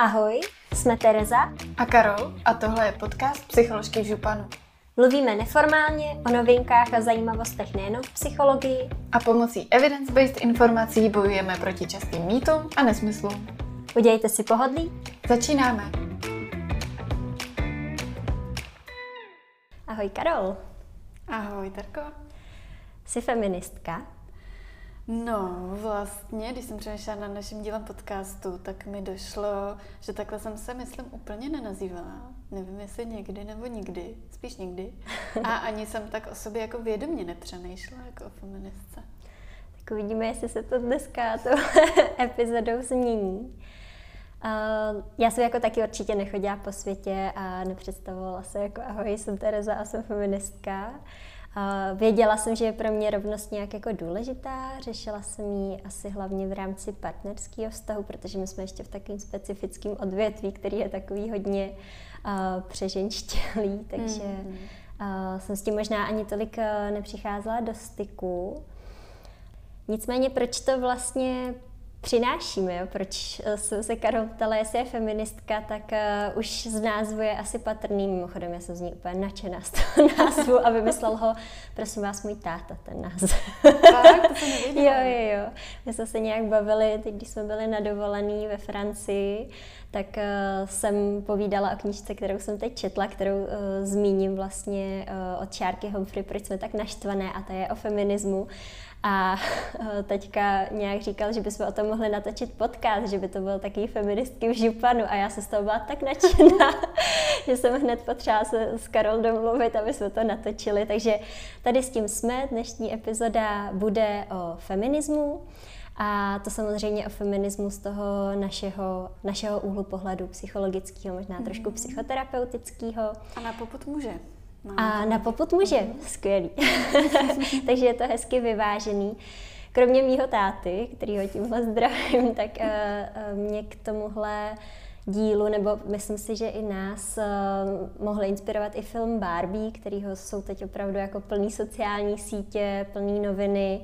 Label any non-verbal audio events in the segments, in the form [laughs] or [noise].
Ahoj, jsme Tereza a Karol a tohle je podcast Psycholožky v županu. Mluvíme neformálně o novinkách a zajímavostech nejen v psychologii. A pomocí evidence-based informací bojujeme proti častým mýtům a nesmyslům. Udějte si pohodlí. Začínáme. Ahoj Karol. Ahoj Terko. Jsi feministka? No, vlastně, když jsem přemýšlela nad naším dílem podcastu, tak mi došlo, že takhle jsem se, myslím, úplně nenazývala. Nevím, jestli někdy nebo nikdy, spíš nikdy. A [laughs] ani jsem tak o sobě jako vědomě nepřemýšlela jako o feministce. Tak uvidíme, jestli se to dneska to [laughs] epizodou změní. Uh, já jsem jako taky určitě nechodila po světě a nepředstavovala se jako ahoj, jsem Tereza a jsem feministka. Věděla jsem, že je pro mě rovnost nějak jako důležitá, řešila jsem ji asi hlavně v rámci partnerského vztahu, protože my jsme ještě v takovém specifickém odvětví, který je takový hodně uh, přeženštělý, [laughs] takže mm. uh, jsem s tím možná ani tolik nepřicházela do styku. Nicméně, proč to vlastně přinášíme. Jo? Proč eh, jsem se Karol ptala, jestli je feministka, tak uh, už z názvu je asi patrný. Mimochodem, já jsem z ní úplně nadšená z toho [laughs] názvu a vymyslel ho, prosím vás, můj táta, ten název. Tak, to [laughs] Jo, jo, jo. My jsme se nějak bavili, teď když jsme byli na dovolený ve Francii, tak uh, jsem povídala o knižce, kterou jsem teď četla, kterou uh, zmíním vlastně uh, od Čárky Humphrey, proč jsme tak naštvané, a to je o feminismu. A [laughs] eh, teďka nějak říkal, že bychom o tom mohli natočit podcast, že by to byl takový feministky v županu a já se z toho byla tak nadšená, [laughs] že jsem hned potřeba se s Karol domluvit, aby jsme to natočili. Takže tady s tím jsme. Dnešní epizoda bude o feminismu. A to samozřejmě o feminismu z toho našeho, našeho úhlu pohledu psychologického, možná trošku mhm. psychoterapeutického. A na poput muže. No, a na poput muže. Skvělý. [laughs] Takže je to hezky vyvážený. Kromě mýho táty, který ho tímhle zdravím, tak uh, uh, mě k tomuhle dílu, nebo myslím si, že i nás uh, mohly inspirovat i film Barbie, kterýho jsou teď opravdu jako plný sociální sítě, plný noviny.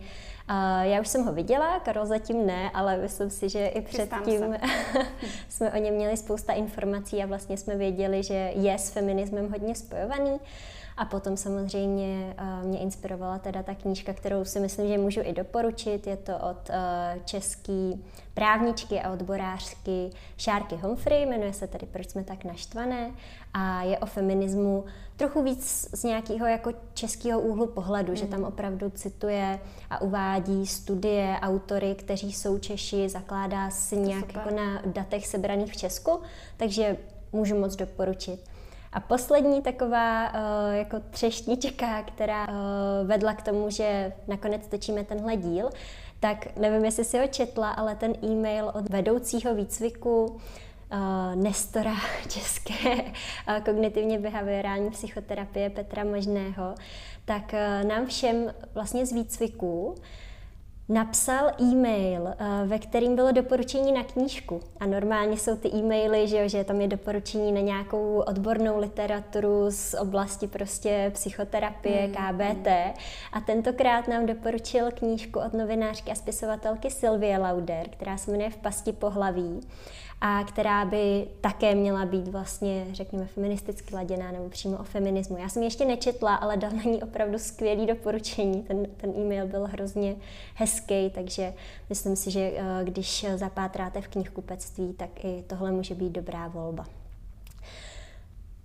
Uh, já už jsem ho viděla, Karol zatím ne, ale myslím si, že i předtím [laughs] jsme o něm měli spousta informací a vlastně jsme věděli, že je s feminismem hodně spojovaný. A potom samozřejmě uh, mě inspirovala teda ta knížka, kterou si myslím, že můžu i doporučit. Je to od uh, český právničky a odborářky Šárky Humphrey, jmenuje se tedy Proč jsme tak naštvané a je o feminismu trochu víc z nějakého jako českého úhlu pohledu, mm. že tam opravdu cituje a uvádí studie, autory, kteří jsou Češi, zakládá si nějak jako na datech sebraných v Česku, takže můžu moc doporučit. A poslední taková uh, jako třešnička, která uh, vedla k tomu, že nakonec točíme tenhle díl, tak nevím, jestli si ho četla, ale ten e-mail od vedoucího výcviku uh, Nestora [laughs] české uh, kognitivně behaviorální psychoterapie Petra Možného, tak uh, nám všem vlastně z výcviku napsal e-mail, eh, ve kterým bylo doporučení na knížku. A normálně jsou ty e-maily, že, jo, že tam je doporučení na nějakou odbornou literaturu z oblasti prostě psychoterapie, mm. KBT. A tentokrát nám doporučil knížku od novinářky a spisovatelky Sylvie Lauder, která se jmenuje V pasti pohlaví a která by také měla být vlastně, řekněme, feministicky laděná nebo přímo o feminismu. Já jsem ještě nečetla, ale dal na ní opravdu skvělý doporučení. Ten, ten e-mail byl hrozně hezký, takže myslím si, že eh, když zapátráte v knihkupectví, tak i tohle může být dobrá volba.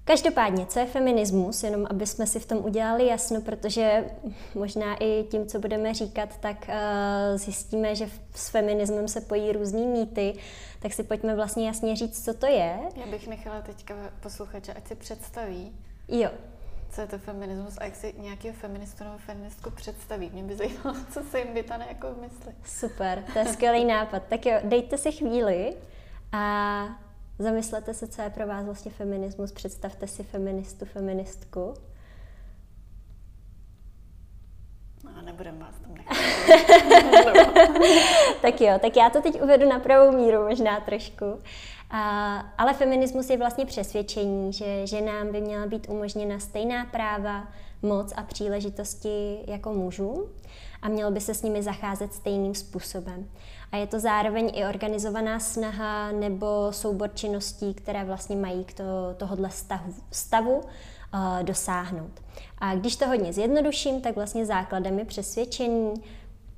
Každopádně, co je feminismus, jenom aby jsme si v tom udělali jasno, protože možná i tím, co budeme říkat, tak uh, zjistíme, že s feminismem se pojí různý mýty, tak si pojďme vlastně jasně říct, co to je. Já bych nechala teďka posluchače, ať si představí, jo. co je to feminismus a jak si nějakého feministu nebo feministku představí. Mě by zajímalo, [laughs] co se jim vytane jako v mysli. Super, to je skvělý nápad. Tak jo, dejte si chvíli a Zamyslete se, co je pro vás vlastně feminismus, představte si feministu, feministku. No, nebudem vás tam [laughs] Tak jo, tak já to teď uvedu na pravou míru možná trošku. A, ale feminismus je vlastně přesvědčení, že ženám by měla být umožněna stejná práva, moc a příležitosti jako mužům a mělo by se s nimi zacházet stejným způsobem. A je to zároveň i organizovaná snaha nebo soubor činností, které vlastně mají k to, tohohle stavu, stavu uh, dosáhnout. A když to hodně zjednoduším, tak vlastně základem je přesvědčení,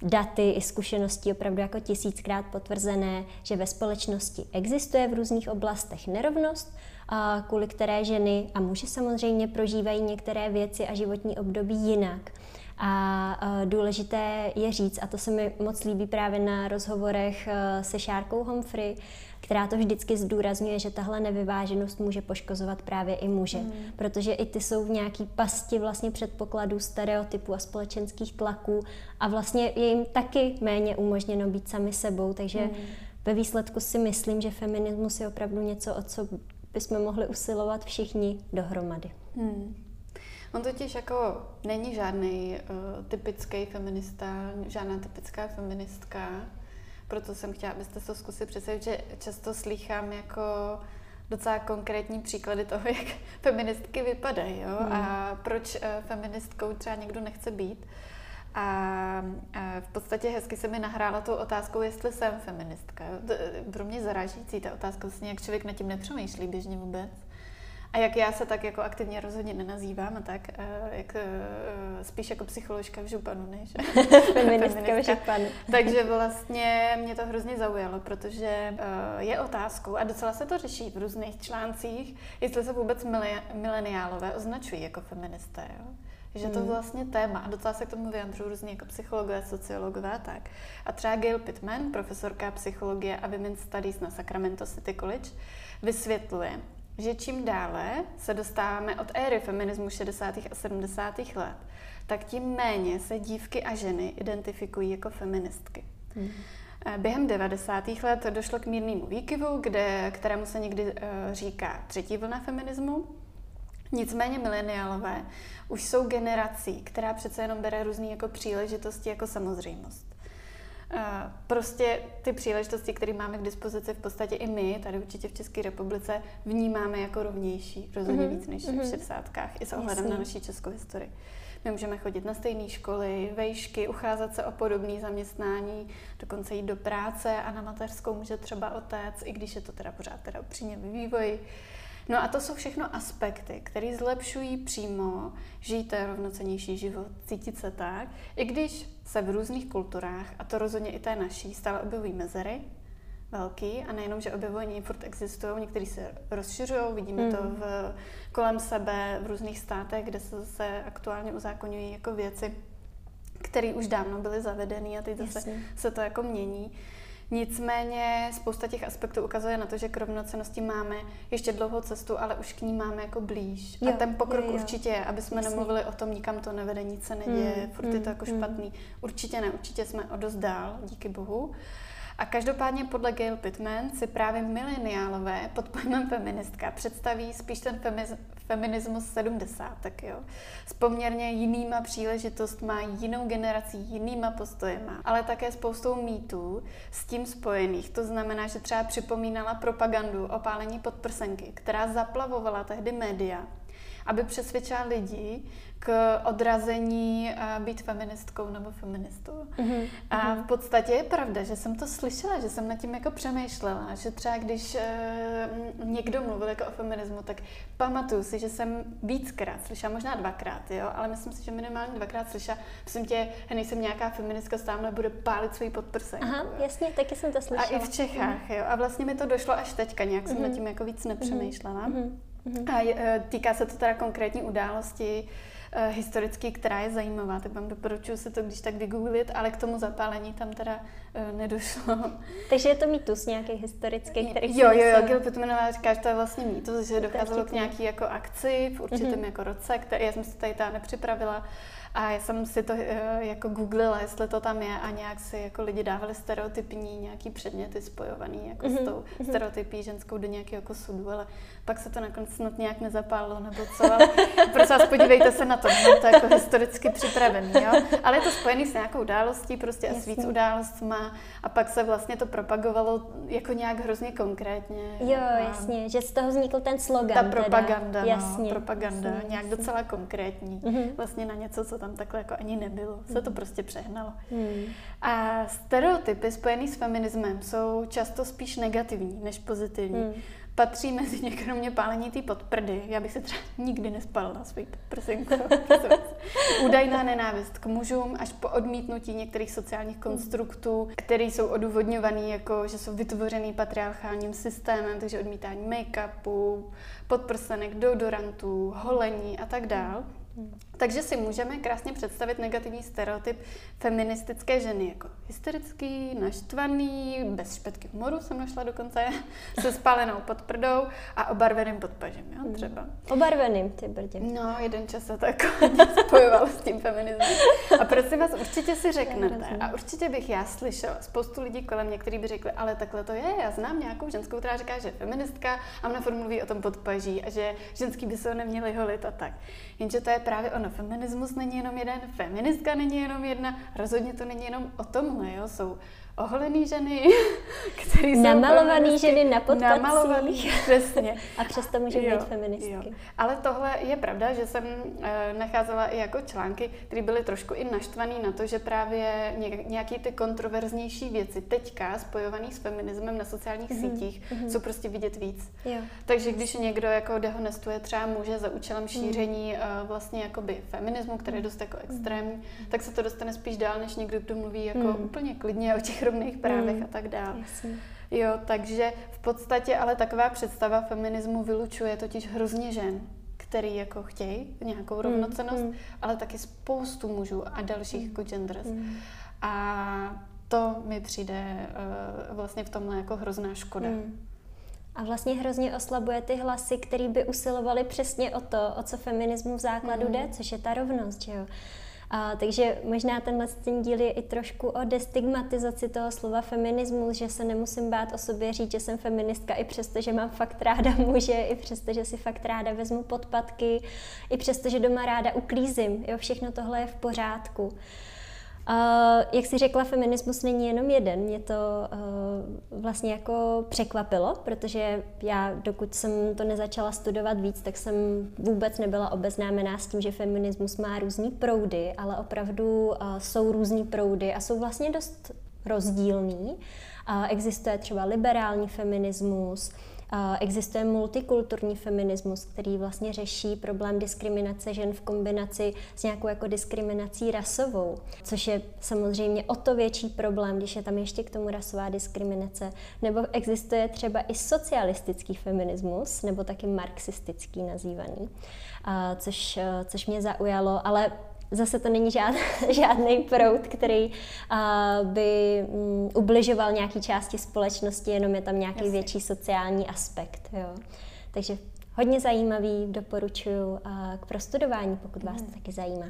daty i zkušenosti opravdu jako tisíckrát potvrzené, že ve společnosti existuje v různých oblastech nerovnost, kvůli které ženy a muži samozřejmě prožívají některé věci a životní období jinak. A důležité je říct, a to se mi moc líbí právě na rozhovorech e, se Šárkou Humphrey, která to vždycky zdůrazňuje, že tahle nevyváženost může poškozovat právě i muže, mm. protože i ty jsou v nějaký pasti vlastně předpokladů, stereotypů a společenských tlaků a vlastně je jim taky méně umožněno být sami sebou, takže mm. ve výsledku si myslím, že feminismus je opravdu něco, o co bychom mohli usilovat všichni dohromady. Mm. On totiž jako není žádný uh, typický feminista, žádná typická feministka, proto jsem chtěla, abyste to zkusili představit, že často slýchám jako docela konkrétní příklady toho, [laughs] jak feministky vypadají, jo? Hmm. a proč uh, feministkou třeba někdo nechce být. A, a v podstatě hezky se mi nahrála tou otázkou, jestli jsem feministka. To, pro mě zarážící ta otázka, vlastně jak člověk nad tím nepřemýšlí běžně vůbec. A jak já se tak jako aktivně rozhodně nenazývám, a tak uh, jak, uh, spíš jako psycholožka v županu, než [laughs] feministka v županu. [laughs] Takže vlastně mě to hrozně zaujalo, protože uh, je otázkou, a docela se to řeší v různých článcích, jestli se vůbec mileniálové označují jako feministé. Jo? že to hmm. vlastně téma a docela se k tomu vyjadřují různě jako psychologové, sociologové a tak. A třeba Gail Pittman, profesorka psychologie a Women's Studies na Sacramento City College, vysvětluje, že čím dále se dostáváme od éry feminismu 60. a 70. let, tak tím méně se dívky a ženy identifikují jako feministky. Hmm. Během 90. let došlo k mírnému výkyvu, kde, kterému se někdy uh, říká třetí vlna feminismu. Nicméně mileniálové už jsou generací, která přece jenom bere různé jako příležitosti jako samozřejmost. Prostě ty příležitosti, které máme k dispozici, v podstatě i my, tady určitě v České republice, vnímáme jako rovnější, rozhodně mm-hmm. víc než mm-hmm. v 60. Mhm. i s ohledem Jasně. na naší českou historii. My můžeme chodit na stejné školy, vejšky, ucházet se o podobné zaměstnání, dokonce jít do práce a na mateřskou může třeba otec, i když je to teda pořád teda přímě vývoj. No a to jsou všechno aspekty, které zlepšují přímo žijte rovnocenější život, cítit se tak, i když se v různých kulturách, a to rozhodně i té naší, stále objevují mezery, velký a nejenom, že objevují, furt existují, někteří se rozšiřují, vidíme mm. to hmm. v, kolem sebe v různých státech, kde se zase aktuálně uzákonují jako věci, které už dávno byly zavedeny a teď zase Jasně. se to jako mění. Nicméně spousta těch aspektů ukazuje na to, že k rovnocenosti máme ještě dlouhou cestu, ale už k ní máme jako blíž. Jo, a ten pokrok jo, jo. určitě je, aby jsme Jasně. nemluvili o tom, nikam to nevede, nic se neděje, hmm, furt hmm, je to jako hmm. špatný. Určitě ne, určitě jsme o dost dál, díky bohu. A každopádně podle Gail Pittman si právě mileniálové pod pojmem feministka představí spíš ten feminismus 70, tak jo. S poměrně jinýma příležitostma, jinou generací, jinýma postojema, ale také spoustou mýtů s tím spojených. To znamená, že třeba připomínala propagandu o pálení podprsenky, která zaplavovala tehdy média aby přesvědčila lidi k odrazení být feministkou nebo feministou. Mm-hmm. A mhm. v podstatě je pravda, že jsem to slyšela, že jsem nad tím jako přemýšlela, že třeba když uh, někdo mluvil jako o feminismu, tak pamatuju si, že jsem víckrát slyšela, možná dvakrát, jo, ale myslím si, že minimálně dvakrát slyšela, myslím tě, nejsem nějaká feministka, stále bude pálit svůj podprsek. Aha, jo. jasně, taky jsem to slyšela. A i v Čechách, mm. jo. A vlastně mi to došlo až teďka, nějak mm-hmm. jsem nad mhm. tím jako víc nepřemýšlela. Mm-hmm. Mm-hmm. A e, týká se to teda konkrétní události historický, která je zajímavá, tak vám doporučuji se to když tak vygooglit, ale k tomu zapálení tam teda uh, nedošlo. [laughs] Takže je to mýtus nějaký historický, který Jo, jo, jo, Gil Pittmanová říká, že to je vlastně mýtus, že docházelo k nějaký jako akci v určitém mm-hmm. jako roce, který já jsem si tady ta nepřipravila, a já jsem si to eh, jako googlila, jestli to tam je a nějak si jako lidi dávali stereotypní nějaký předměty spojovaný jako mm-hmm. s tou mhm. stereotypí ženskou do nějakého jako sudu, ale pak se to nakonec snad nějak nezapálilo nebo co, ale [laughs] prosím vás podívejte se na to, nemám to jako historicky připravený, jo? ale je to spojený s nějakou událostí, prostě a s víc událostma a pak se vlastně to propagovalo jako nějak hrozně konkrétně. Jo, a jasně, že z toho vznikl ten slogan. Ta propaganda, teda. jasně, no, propaganda, jasně, nějak jasně. docela konkrétní, mm-hmm. vlastně na něco, co tam takhle jako ani nebylo, se to mhm. prostě přehnalo. Mm. A stereotypy spojený s feminismem jsou často spíš negativní než pozitivní. Mm patří mezi ně kromě pálení té podprdy. Já bych se třeba nikdy nespal na svůj prosinku. Údajná nenávist k mužům až po odmítnutí některých sociálních konstruktů, které jsou odůvodňované jako, že jsou vytvořený patriarchálním systémem, takže odmítání make-upu, podprsenek, deodorantů, holení a tak dál. Takže si můžeme krásně představit negativní stereotyp feministické ženy jako hysterický, naštvaný, bez špetky humoru jsem našla dokonce, [laughs] se spálenou pod prdou a obarveným podpažem, jo, mhm. třeba. Obarveným, ty brdě. No, jeden čas se to jako [laughs] spojoval s tím feminismem. A prosím vás, určitě si [laughs] řeknete, a určitě bych já slyšela spoustu lidí kolem mě, kteří by řekli, ale takhle to je, já znám nějakou ženskou, která říká, že je feministka a ona mluví o tom podpaží a že ženský by se ho neměli holit a tak. Jenže to je právě ono. Feminismus není jenom jeden, feministka není jenom jedna, rozhodně to není jenom o tomhle, jo. Jsou oholený ženy, [laughs] který jsou Namalovaný ženy na podpacích. Namalovaný, přesně. [laughs] A přesto může být feministky. Jo. Ale tohle je pravda, že jsem uh, nacházela i jako články, které byly trošku i naštvaný na to, že právě nějaký ty kontroverznější věci teďka spojovaný s feminismem na sociálních mm-hmm. sítích mm-hmm. jsou prostě vidět víc. Jo. Takže když někdo jako dehonestuje třeba muže za účelem mhm. šíření mm. uh, vlastně jakoby feminismu, který je dost jako mhm. extrémní, mm. tak se to dostane spíš dál, než někdo, kdo mluví jako mm. úplně klidně o těch rovných právech mm. a tak dále. Jo, takže v podstatě ale taková představa feminismu vylučuje totiž hrozně žen, který jako chtějí nějakou mm, rovnocenost, mm. ale taky spoustu mužů a dalších mm. jako genders. Mm. A to mi přijde uh, vlastně v tomhle jako hrozná škoda. Mm. A vlastně hrozně oslabuje ty hlasy, které by usilovaly přesně o to, o co feminismu v základu mm. jde, což je ta rovnost, že jo. A, takže možná tenhle ten díl je i trošku o destigmatizaci toho slova feminismus, že se nemusím bát o sobě říct, že jsem feministka, i přesto, že mám fakt ráda muže, i přesto, že si fakt ráda vezmu podpatky, i přesto, že doma ráda uklízím. Jo, všechno tohle je v pořádku. Uh, jak jsi řekla, feminismus není jenom jeden. Mě to uh, vlastně jako překvapilo, protože já, dokud jsem to nezačala studovat víc, tak jsem vůbec nebyla obeznámená s tím, že feminismus má různý proudy, ale opravdu uh, jsou různý proudy a jsou vlastně dost rozdílný. Existuje třeba liberální feminismus, Existuje multikulturní feminismus, který vlastně řeší problém diskriminace žen v kombinaci s nějakou jako diskriminací rasovou, což je samozřejmě o to větší problém, když je tam ještě k tomu rasová diskriminace. Nebo existuje třeba i socialistický feminismus, nebo taky marxistický nazývaný, což, což mě zaujalo, ale zase to není žád, [laughs] žádný proud, který uh, by um, ubližoval nějaký části společnosti, jenom je tam nějaký Jasně. větší sociální aspekt. Jo. Takže hodně zajímavý, doporučuji uh, k prostudování, pokud vás to mhm. taky zajímá.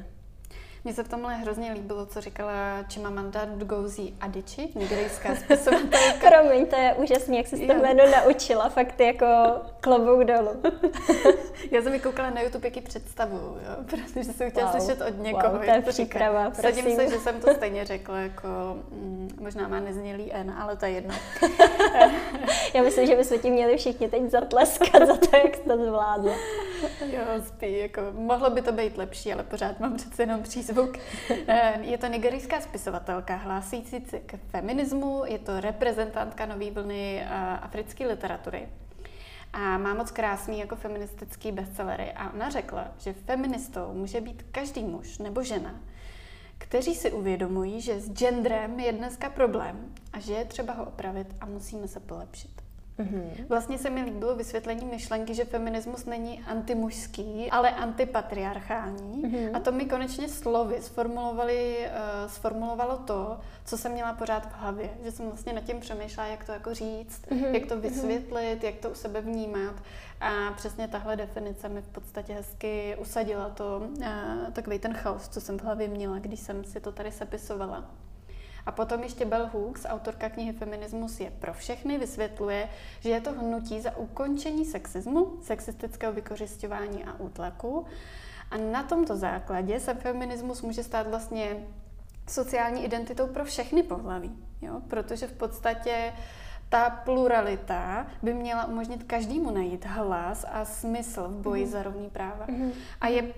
Mně se v tomhle hrozně líbilo, co říkala Chimamanda Ngozi Adichie, nigerijská spisovatelka. [laughs] Promiň, to je úžasný, jak jsi to jméno naučila, fakt jako klobouk dolů. [laughs] Já jsem mi koukala na YouTube, jaký představu, jo, protože jsem chtěla wow, slyšet od někoho. Wow, to je příprava, Sadím se, že jsem to stejně řekla, jako mm, možná má neznělý N, ale to je jedno. [laughs] Já myslím, že bychom ti měli všichni teď zatleskat za to, jak jsi to zvládla. Jo, spí, jako mohlo by to být lepší, ale pořád mám přece jenom přízvuk. Eh, je to nigerijská spisovatelka hlásící se k feminismu, je to reprezentantka nové vlny uh, africké literatury. A má moc krásný jako feministický bestsellery. A ona řekla, že feministou může být každý muž nebo žena, kteří si uvědomují, že s genderem je dneska problém a že je třeba ho opravit a musíme se polepšit. Mm-hmm. Vlastně se mi líbilo vysvětlení myšlenky, že feminismus není antimužský, ale antipatriarchální. Mm-hmm. A to mi konečně slovy sformulovali, uh, sformulovalo to, co jsem měla pořád v hlavě. Že jsem vlastně nad tím přemýšlela, jak to jako říct, mm-hmm. jak to mhm. vysvětlit, mm-hmm. jak to u sebe vnímat. A přesně tahle definice mi v podstatě hezky usadila to, uh, takový ten chaos, co jsem v hlavě měla, když jsem si to tady sepisovala. A potom ještě Bell Hooks, autorka knihy Feminismus je pro všechny, vysvětluje, že je to hnutí za ukončení sexismu, sexistického vykořišťování a útlaku A na tomto základě se feminismus může stát vlastně sociální identitou pro všechny pohlaví, jo? protože v podstatě ta pluralita by měla umožnit každému najít hlas a smysl v boji mm. za rovný práva. Mm. A je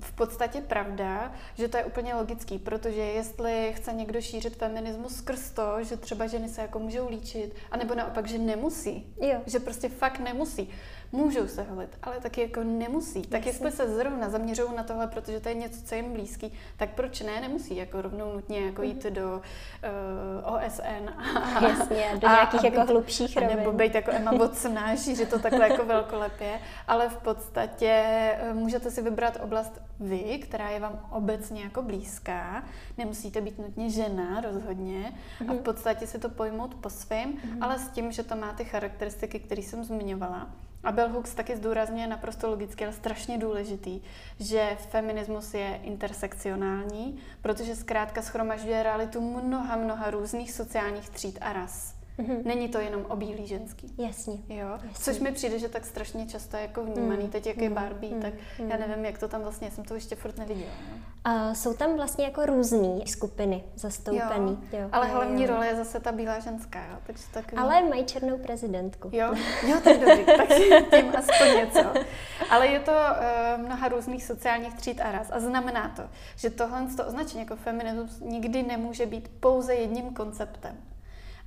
v podstatě pravda, že to je úplně logický, protože jestli chce někdo šířit feminismus skrz to, že třeba ženy se jako můžou líčit, anebo naopak, že nemusí, jo. že prostě fakt nemusí, můžou se holit, ale taky jako nemusí. Tak Jasně. jestli se zrovna zaměřují na tohle, protože to je něco, co jim blízký, tak proč ne? Nemusí jako rovnou nutně jako jít mhm. do uh, eh, OSN a, Jasně, do a, nějakých a jako být, hlubších rovin. Nebo být jako Emma Watsoná, že to takhle jako velkolepě, ale v podstatě uh, můžete si vybrat oblast vy, která je vám obecně jako blízká. Nemusíte být nutně žena, rozhodně. Mm-hmm. A v mhm. podstatě si to pojmout po svém, mm-hmm. ale s tím, že to má ty charakteristiky, které jsem zmiňovala. A Bell Hooks taky zdůrazňuje naprosto logicky, ale strašně důležitý, že feminismus je intersekcionální, protože zkrátka schromažďuje realitu mnoha, mnoha různých sociálních tříd a ras. Mm-hmm. Není to jenom o bílý ženský. Jasně. Jo? Jasně. Což mi přijde, že tak strašně často je jako vnímaný. Mm. Teď, jak je mm. Barbie, mm. tak mm. já nevím, jak to tam vlastně, jsem to ještě furt neviděla. No? A jsou tam vlastně jako různé skupiny zastoupený. Jo. Jo. Ale hlavní role je zase ta bílá ženská. Jo? Takže tak... Ale mají černou prezidentku. Jo, jo tak dobrý, tak tím aspoň něco. Ale je to uh, mnoha různých sociálních tříd a raz. A znamená to, že tohle to označení jako feminismus nikdy nemůže být pouze jedním konceptem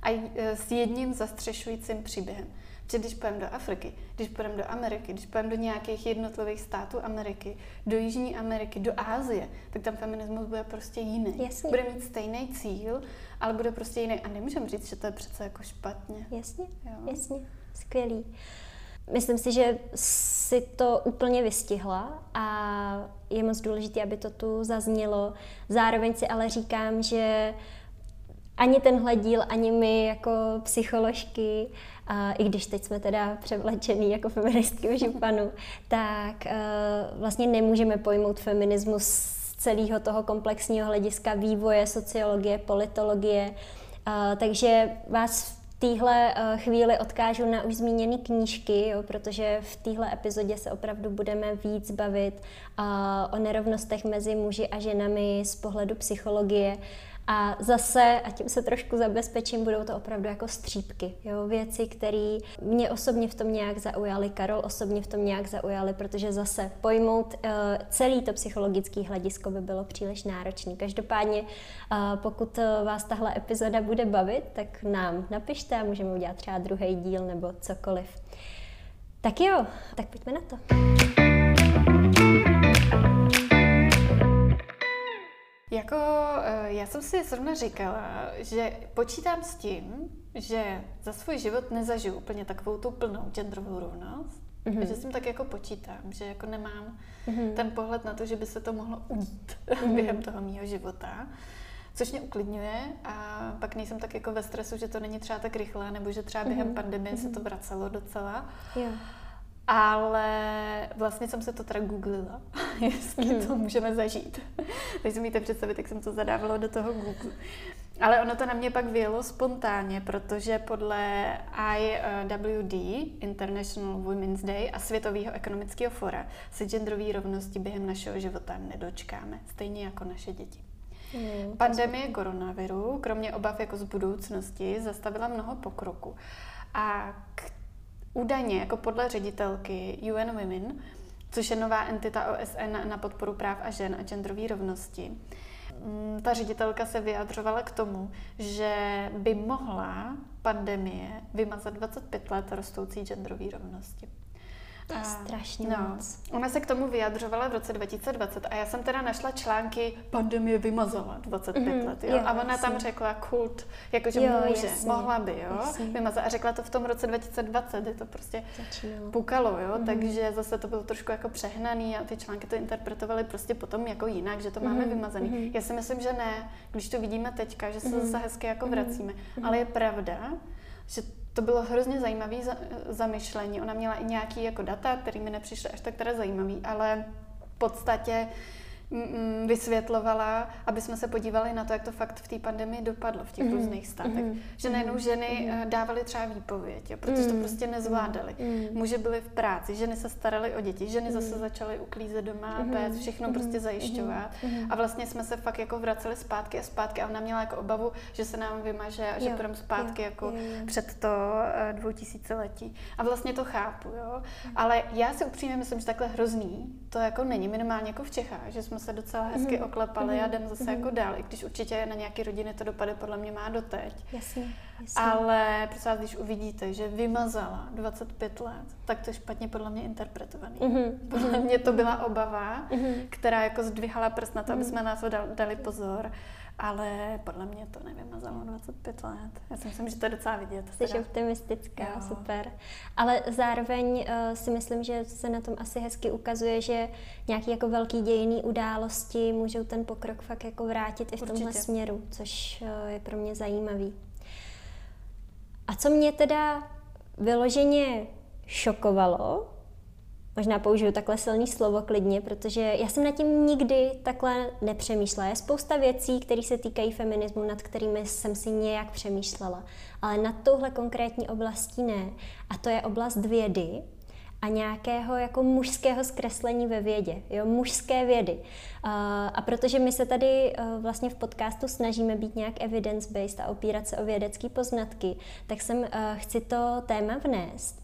a e, s jedním zastřešujícím příběhem. Protože když půjdeme do Afriky, když půjdeme do Ameriky, když půjdeme do nějakých jednotlivých států Ameriky, do Jižní Ameriky, do Ázie, tak tam feminismus bude prostě jiný. Jasně. Bude mít stejný cíl, ale bude prostě jiný. A nemůžeme říct, že to je přece jako špatně. Jasně, jo. jasně. Skvělý. Myslím si, že si to úplně vystihla a je moc důležité, aby to tu zaznělo. Zároveň si ale říkám, že ani tenhle díl, ani my jako psycholožky, a i když teď jsme teda převlečený jako feministky v županu, [laughs] tak uh, vlastně nemůžeme pojmout feminismus z celého toho komplexního hlediska vývoje, sociologie, politologie. Uh, takže vás v téhle uh, chvíli odkážu na už zmíněné knížky, jo, protože v téhle epizodě se opravdu budeme víc bavit o nerovnostech mezi muži a ženami z pohledu psychologie. A zase, a tím se trošku zabezpečím, budou to opravdu jako střípky, jo? věci, které mě osobně v tom nějak zaujaly, Karol osobně v tom nějak zaujaly, protože zase pojmout uh, celý to psychologické hledisko by bylo příliš náročné. Každopádně, uh, pokud uh, vás tahle epizoda bude bavit, tak nám napište a můžeme udělat třeba druhý díl nebo cokoliv. Tak jo, tak pojďme na to. Jako, eh, já jsem si zrovna říkala, že počítám s tím, že za svůj život nezažiju úplně takovou tu plnou genderovou rovnost, mm-hmm. že s tím tak jako počítám, že jako nemám mm-hmm. ten pohled na to, že by se to mohlo udít mm-hmm. [laughs] během toho mýho života. Což mě uklidňuje a pak nejsem tak jako ve stresu, že to není třeba tak rychle, nebo že třeba během mm-hmm. pandemie mm-hmm. se to vracelo docela. Yeah. Ale vlastně jsem se to teda googlila, [laughs] jestli mm. to můžeme zažít. [laughs] Takže si můžete představit, jak jsem to zadávala do toho Google. Ale ono to na mě pak vyjelo spontánně, protože podle IWD, International Women's Day a Světového ekonomického fora se genderové rovnosti během našeho života nedočkáme, stejně jako naše děti. Mm, Pandemie koronaviru, kromě obav jako z budoucnosti, zastavila mnoho pokroku. A k Údajně, jako podle ředitelky UN Women, což je nová entita OSN na podporu práv a žen a genderové rovnosti, mm, ta ředitelka se vyjadřovala k tomu, že by mohla pandemie vymazat 25 let rostoucí genderové rovnosti. To je strašně no, moc. Ona se k tomu vyjadřovala v roce 2020 a já jsem teda našla články Pandemie vymazala 25 mm, let, jo? jo a ona jasný. tam řekla kult, jakože jo, může, jasný, mohla by, jo, jasný. vymazat a řekla to v tom roce 2020, kdy to prostě Začínalo. pukalo, jo, mm. takže zase to bylo trošku jako přehnaný a ty články to interpretovaly prostě potom jako jinak, že to mm. máme vymazaný. Mm. Já si myslím, že ne, když to vidíme teďka, že se mm. zase hezky jako vracíme, mm. ale je pravda, že to bylo hrozně zajímavé za, zamyšlení. Ona měla i nějaký jako data, které mi nepřišly až tak teda zajímavý, ale v podstatě mm, vysvětlovala, aby jsme se podívali na to, jak to fakt v té pandemii dopadlo v těch mm. různých státech. Mm. Že najednou ženy mm. dávaly třeba výpověď, jo, protože mm. to prostě nezvládali. Mm. Muži byli v práci, ženy se staraly o děti, ženy mm. zase začaly uklízet doma, mm. péct, všechno mm. prostě zajišťovat. Mm. A vlastně jsme se fakt jako vraceli zpátky a zpátky a ona měla jako obavu, že se nám vymaže a že půjdeme zpátky jo. jako jo. před to uh, dvoutisíciletí. A vlastně to chápu, jo. Mm. Ale já si upřímně myslím, že takhle hrozný to jako není, minimálně jako v Čechách, že jsme se docela hezky mm. oklepali mm. a jdem zase mm. jako dál, i když určitě na nějaké rodiny to dopady podle mě má doteď. Jasně, jasně. Ale prostě vás, když uvidíte, že vymazala 25 let, tak to je špatně podle mě interpretovaný. Mm. Podle mě to byla obava, mm. která jako zdvihala prst na to, aby mhm. jsme na to dali pozor ale podle mě to nevymazalo 25 let. Já si myslím, že to je docela vidět. Jsi teda. optimistická, jo. super. Ale zároveň uh, si myslím, že se na tom asi hezky ukazuje, že nějaký jako velký dějinný události můžou ten pokrok fakt jako vrátit i v Určitě. tomhle směru, což uh, je pro mě zajímavý. A co mě teda vyloženě šokovalo, možná použiju takhle silný slovo klidně, protože já jsem nad tím nikdy takhle nepřemýšlela. Je spousta věcí, které se týkají feminismu, nad kterými jsem si nějak přemýšlela, ale nad touhle konkrétní oblastí ne. A to je oblast vědy a nějakého jako mužského zkreslení ve vědě, jo, mužské vědy. A protože my se tady e, vlastně v podcastu snažíme být nějak evidence-based a opírat se o vědecké poznatky, tak jsem e, chci to téma vnést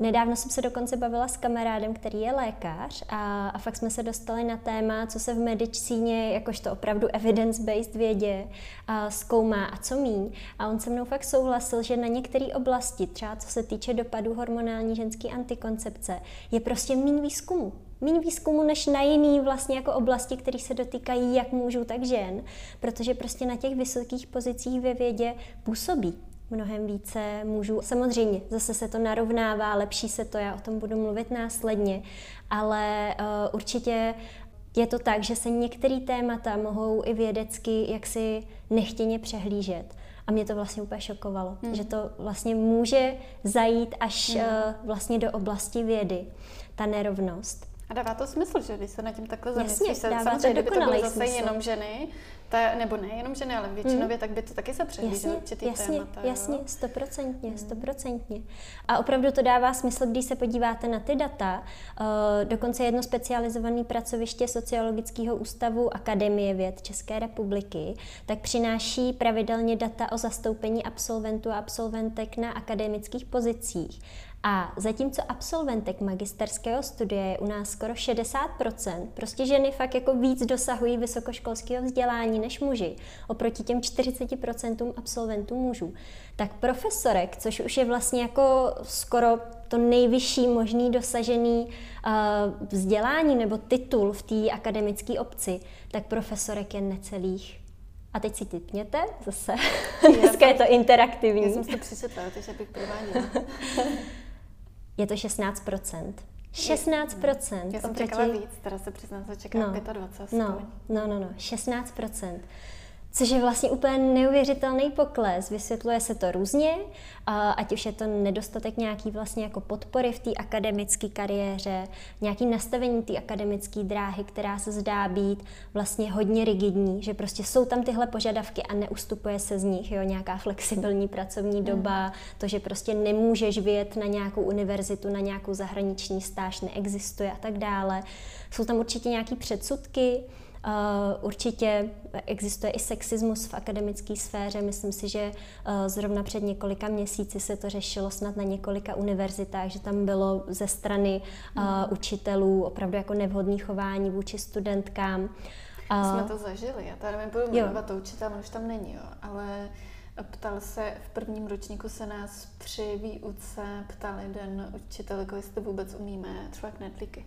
Nedávno jsem se dokonce bavila s kamarádem, který je lékař a, a fakt jsme se dostali na téma, co se v medicíně, jakožto opravdu evidence-based vědě, a zkoumá a co míň. A on se mnou fakt souhlasil, že na některé oblasti, třeba co se týče dopadů hormonální ženské antikoncepce, je prostě méně výzkumu méně výzkumu než na jiný vlastně jako oblasti, které se dotýkají jak mužů, tak žen, protože prostě na těch vysokých pozicích ve vědě působí mnohem více mužů. Samozřejmě, zase se to narovnává, lepší se to, já o tom budu mluvit následně, ale uh, určitě je to tak, že se některé témata mohou i vědecky jaksi nechtěně přehlížet. A mě to vlastně úplně šokovalo, mm. že to vlastně může zajít až mm. uh, vlastně do oblasti vědy, ta nerovnost. A dává to smysl, že když se na tím takhle zamyslíš, samozřejmě, kdyby to byly zase smysl. jenom ženy, ta, nebo nejenom ženy, ale většinově, mm. tak by to taky se přehlíželo určitý jasně, témata. Jasně, stoprocentně, stoprocentně. A opravdu to dává smysl, když se podíváte na ty data. Uh, dokonce jedno specializované pracoviště Sociologického ústavu Akademie věd České republiky, tak přináší pravidelně data o zastoupení absolventů a absolventek na akademických pozicích. A zatímco absolventek magisterského studia je u nás skoro 60%, prostě ženy fakt jako víc dosahují vysokoškolského vzdělání než muži, oproti těm 40% absolventů mužů, tak profesorek, což už je vlastně jako skoro to nejvyšší možný dosažený uh, vzdělání nebo titul v té akademické obci, tak profesorek je necelých a teď si typněte, zase, [laughs] dneska je to interaktivní. Já jsem si to přečetla, takže bych prováděla. [laughs] je to 16% 16% Já jsem oproti... čekala víc, teda se přiznám, že čekám no, 25 no, no, no, no, 16 což je vlastně úplně neuvěřitelný pokles. Vysvětluje se to různě, ať už je to nedostatek nějaký vlastně jako podpory v té akademické kariéře, nějaký nastavení té akademické dráhy, která se zdá být vlastně hodně rigidní, že prostě jsou tam tyhle požadavky a neustupuje se z nich, jo, nějaká flexibilní pracovní hmm. doba, to, že prostě nemůžeš vyjet na nějakou univerzitu, na nějakou zahraniční stáž, neexistuje a tak dále. Jsou tam určitě nějaký předsudky, určitě existuje i sexismus v akademické sféře. Myslím si, že uh, zrovna před několika měsíci se to řešilo snad na několika univerzitách, že tam bylo ze strany uh, mm. učitelů opravdu jako nevhodné chování vůči studentkám. Jsme to zažili. Já tady nebudu jmenovat to učitel, už tam není, jo. ale ptal se, v prvním ročníku se nás při výuce ptal jeden učitel, jako jestli vůbec umíme třeba knedlíky.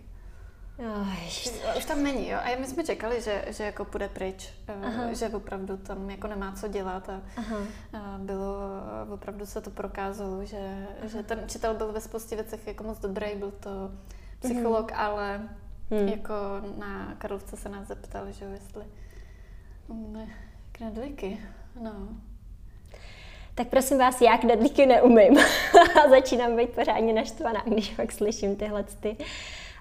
Už tam není, jo. A my jsme čekali, že, že jako půjde pryč, eh, Aha. že opravdu tam jako nemá co dělat a, a bylo, opravdu se to prokázalo, že, že ten učitel byl ve spoustě věcech jako moc dobrý, byl to psycholog, mm. ale mm. jako na Karlovce se nás zeptal, že jestli umíme knedlíky, no. Tak prosím vás, já knedlíky neumím. a [laughs] začínám být pořádně naštvaná, když fakt slyším tyhle ty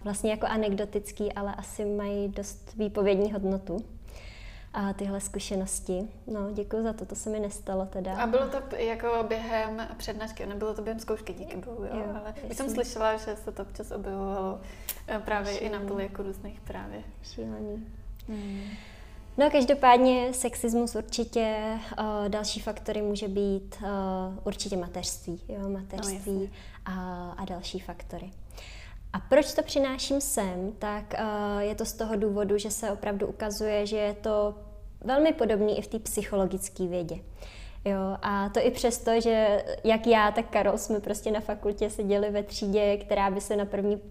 vlastně jako anekdotický, ale asi mají dost výpovědní hodnotu a tyhle zkušenosti. No, děkuji za to, to se mi nestalo teda. A bylo to jako během přednášky, nebylo to během zkoušky, díky bohu, jo, jo ale já jsem slyšela, že se to občas objevovalo eh, právě Šílený. i na poli jako různých právě. Šílený. Hmm. No každopádně sexismus určitě, uh, další faktory může být uh, určitě mateřství, jo, mateřství no, a, a další faktory. A proč to přináším sem, tak uh, je to z toho důvodu, že se opravdu ukazuje, že je to velmi podobný i v té psychologické vědě. Jo, a to i přesto, že jak já, tak Karol jsme prostě na fakultě seděli ve třídě, která by se na první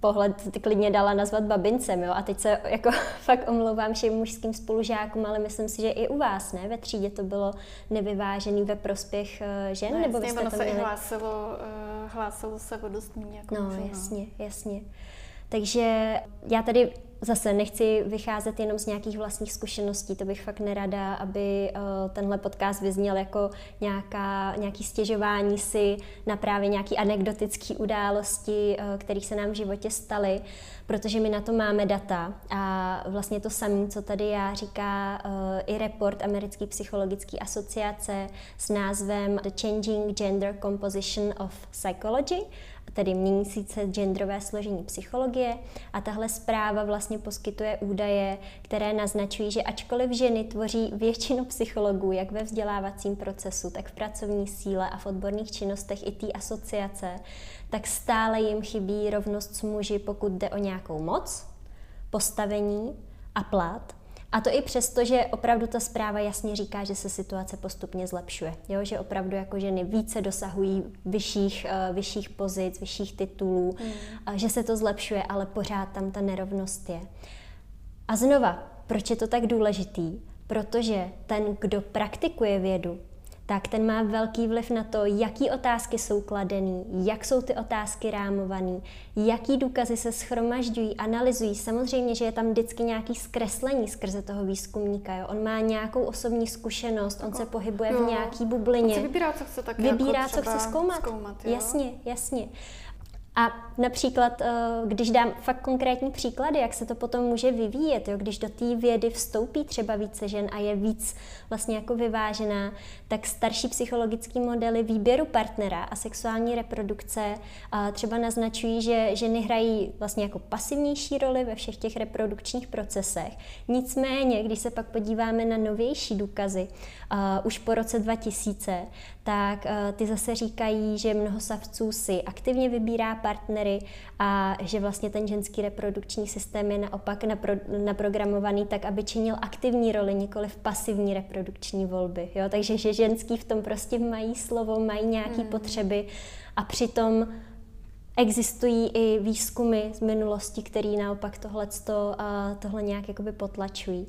pohled ty klidně dala nazvat babincem, jo? A teď se jako [laughs] fakt omlouvám všem mužským spolužákům, ale myslím si, že i u vás, ne? Ve třídě to bylo nevyvážený ve prospěch uh, žen, no, nebo jasně, byste ono to se měli... i hlásilo, uh, hlásilo se o dost jako No, muži, jasně, jasně. Takže já tady zase nechci vycházet jenom z nějakých vlastních zkušeností, to bych fakt nerada, aby uh, tenhle podcast vyzněl jako nějaká, nějaký stěžování si na právě nějaké anekdotické události, uh, které se nám v životě staly, protože my na to máme data a vlastně to samé, co tady já říká uh, i report Americké psychologické asociace s názvem The Changing Gender Composition of Psychology, tedy měnící se genderové složení psychologie a tahle zpráva vlastně poskytuje údaje, které naznačují, že ačkoliv ženy tvoří většinu psychologů, jak ve vzdělávacím procesu, tak v pracovní síle a v odborných činnostech i té asociace, tak stále jim chybí rovnost s muži, pokud jde o nějakou moc, postavení a plat a to i přesto, že opravdu ta zpráva jasně říká, že se situace postupně zlepšuje. Jo? Že opravdu jako ženy více dosahují vyšších, uh, vyšších pozic, vyšších titulů, mm. uh, že se to zlepšuje, ale pořád tam ta nerovnost je. A znova, proč je to tak důležitý? Protože ten, kdo praktikuje vědu, tak ten má velký vliv na to, jaký otázky jsou kladený, jak jsou ty otázky rámovaný, jaký důkazy se schromažďují, analyzují. Samozřejmě, že je tam vždycky nějaký zkreslení skrze toho výzkumníka. Jo? On má nějakou osobní zkušenost, on se pohybuje jo. v nějaký bublině. On si vybírá, co chce taky Vybírá, jako co chce zkoumat. zkoumat jo? Jasně, jasně. A například, eh, když dám fakt konkrétní příklady, jak se to potom může vyvíjet, jo? když do té vědy vstoupí třeba více žen a je víc vlastně jako vyvážená, tak starší psychologické modely výběru partnera a sexuální reprodukce třeba naznačují, že ženy hrají vlastně jako pasivnější roli ve všech těch reprodukčních procesech. Nicméně, když se pak podíváme na novější důkazy, už po roce 2000, tak ty zase říkají, že mnoho savců si aktivně vybírá partnery a že vlastně ten ženský reprodukční systém je naopak napro, naprogramovaný tak, aby činil aktivní roli, nikoli v pasivní reprodukční volby. Jo? Takže že ženský v tom prostě mají slovo, mají nějaké hmm. potřeby a přitom existují i výzkumy z minulosti, které naopak tohleto, tohle nějak jakoby potlačují.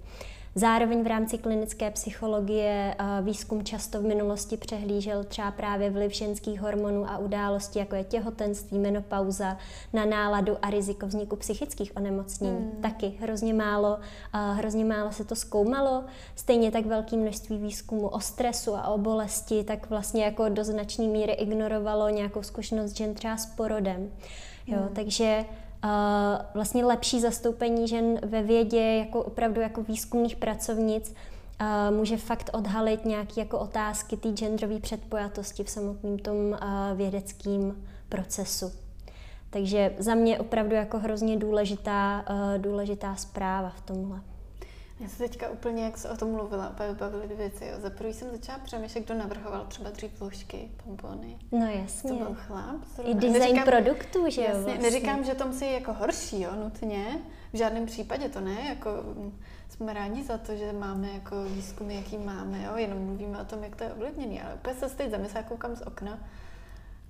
Zároveň v rámci klinické psychologie výzkum často v minulosti přehlížel třeba právě vliv ženských hormonů a událostí, jako je těhotenství, menopauza, na náladu a riziko vzniku psychických onemocnění. Hmm. Taky hrozně málo, hrozně málo se to zkoumalo. Stejně tak velké množství výzkumu o stresu a o bolesti, tak vlastně jako do značné míry ignorovalo nějakou zkušenost žen třeba s porodem. Jo, hmm. takže vlastně lepší zastoupení žen ve vědě jako opravdu jako výzkumných pracovnic může fakt odhalit nějaké jako otázky té genderové předpojatosti v samotném tom vědeckém procesu. Takže za mě opravdu jako hrozně důležitá, důležitá zpráva v tomhle. Já se teďka úplně, jak se o tom mluvila, úplně bavily dvě věci. Jo. Za prvý jsem začala přemýšlet, kdo navrhoval třeba dřív vložky, pompony. No jasně. To byl chlap. I design neříkám, produktu, že jo? Jasně, vlastně. neříkám, že to musí jako horší, jo, nutně. V žádném případě to ne, jako jsme rádi za to, že máme jako výzkumy, jaký máme, jo, jenom mluvíme o tom, jak to je ovlivněné. Ale úplně se teď zamyslím, koukám z okna,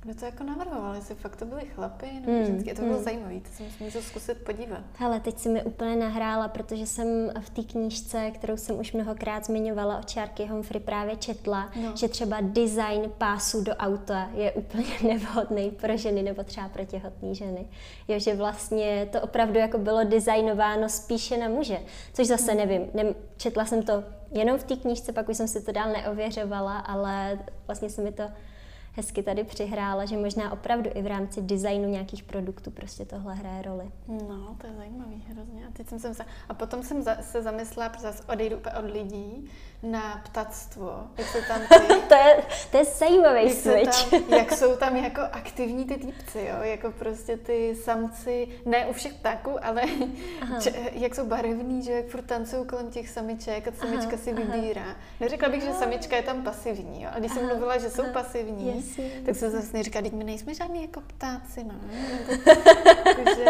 kdo to jako navrhoval? Jestli fakt to byly chlapy nebo mm, ženské? To bylo mm. zajímavé, to jsem můžu zkusit podívat. Hele, teď si mi úplně nahrála, protože jsem v té knížce, kterou jsem už mnohokrát zmiňovala od Čárky Humphrey právě četla, no. že třeba design pásu do auta je úplně [laughs] nevhodný pro ženy nebo třeba pro těhotné ženy. Jo, že vlastně to opravdu jako bylo designováno spíše na muže, což zase mm. nevím, ne, četla jsem to jenom v té knížce, pak už jsem si to dál neověřovala, ale vlastně se mi to hezky tady přihrála, že možná opravdu i v rámci designu nějakých produktů prostě tohle hraje roli. No, to je zajímavý hrozně. A, teď jsem se, a potom jsem za, se zamyslela, protože zase odejdu od lidí, na ptactvo. Jak jsou tam [laughs] ty, to, je, to je zajímavý jak switch. Tam, [laughs] jak jsou tam jako aktivní ty týpci, jo? Jako prostě ty samci, ne u všech ptáků, ale č, jak jsou barevní, že jak furt tancují kolem těch samiček a samička aha, si vybírá. Aha. Neřekla bych, že samička je tam pasivní, jo? A když aha, jsem mluvila, že jsou aha, pasivní, jasně, tak jsem zase říkala, teď my nejsme žádní jako ptáci, no. Nebo, [laughs] že,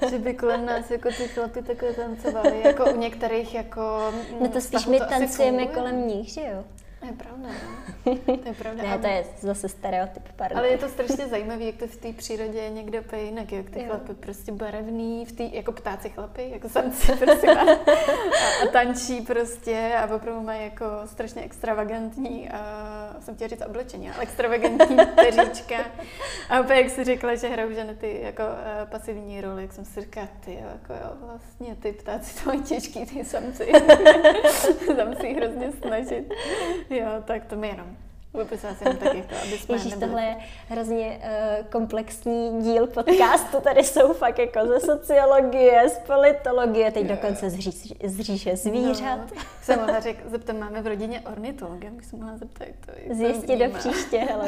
že, že, by kolem nás jako ty chlapy takhle tancovali, jako u některých jako... No to spíš my tancujeme kolem nich, že jo? To je pravda, no. [laughs] To je pravda. ne, to je zase stereotyp, pardon. Ale je to [laughs] strašně zajímavé, jak to v té přírodě je někde úplně jinak, jak ty jo. chlapy prostě barevný, v tý, jako ptáci chlapy, jako samci [laughs] prostě a, a, tančí prostě a opravdu mají jako strašně extravagantní, a jsem chtěla říct oblečení, ale extravagantní peříčka. A úplně jak si řekla, že hrajou ženy ty jako uh, pasivní roli, jak jsem si říkala, ty jo, jako jo, vlastně ty ptáci to mají těžký, ty samci. Tam si hrozně snažit. Jo, tak to mi jenom Vypisala jsem tak jako, aby jsme Ježíš, tohle je hrozně uh, komplexní díl podcastu. Tady jsou fakt jako ze sociologie, z politologie, teď dokonce z, říš, z říše zvířat. No, jsem mohla řekl, zeptat, máme v rodině ornitologa, bych se mohla zeptat, to je Zjistit do příště, hele.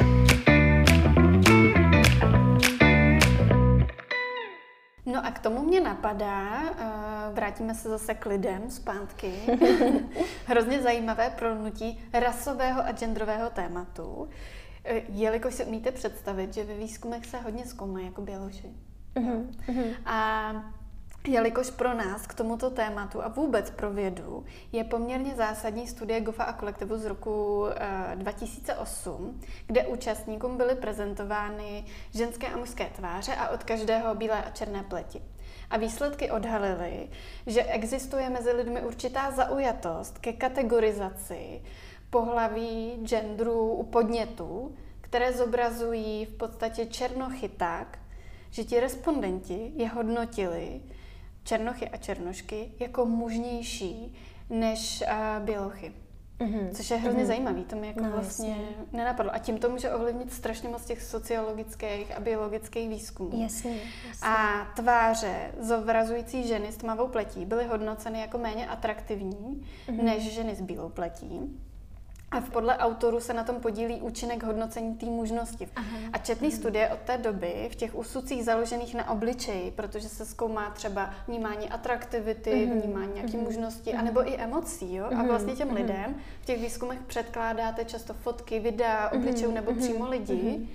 No a k tomu mě napadá, uh, vrátíme se zase k lidem zpátky, [laughs] hrozně zajímavé prolnutí rasového a genderového tématu, eh, jelikož si umíte představit, že ve výzkumech se hodně zkoumají jako běloši. Uh-huh. A Jelikož pro nás k tomuto tématu a vůbec pro vědu je poměrně zásadní studie Goffa a kolektivu z roku e, 2008, kde účastníkům byly prezentovány ženské a mužské tváře a od každého bílé a černé pleti. A výsledky odhalily, že existuje mezi lidmi určitá zaujatost ke kategorizaci pohlaví, genderu podnětů, které zobrazují v podstatě černochy tak, že ti respondenti je hodnotili černochy a černošky jako mužnější než uh, bělochy. Mm-hmm. Což je hrozně mm-hmm. zajímavý, to mi jako no, vlastně jasně. nenapadlo. A tím to může ovlivnit strašně moc těch sociologických a biologických výzkumů. Jasně, jasně. A tváře zobrazující ženy s tmavou pletí byly hodnoceny jako méně atraktivní mm-hmm. než ženy s bílou pletí. A v podle autorů se na tom podílí účinek hodnocení té mužnosti. Aha. A četný Aha. studie od té doby v těch úsudcích založených na obličeji, protože se zkoumá třeba vnímání atraktivity, uh-huh. vnímání nějaké uh-huh. mužnosti, uh-huh. anebo i emocí. Jo? A vlastně těm lidem v těch výzkumech předkládáte často fotky, videa, obličejů nebo přímo lidi.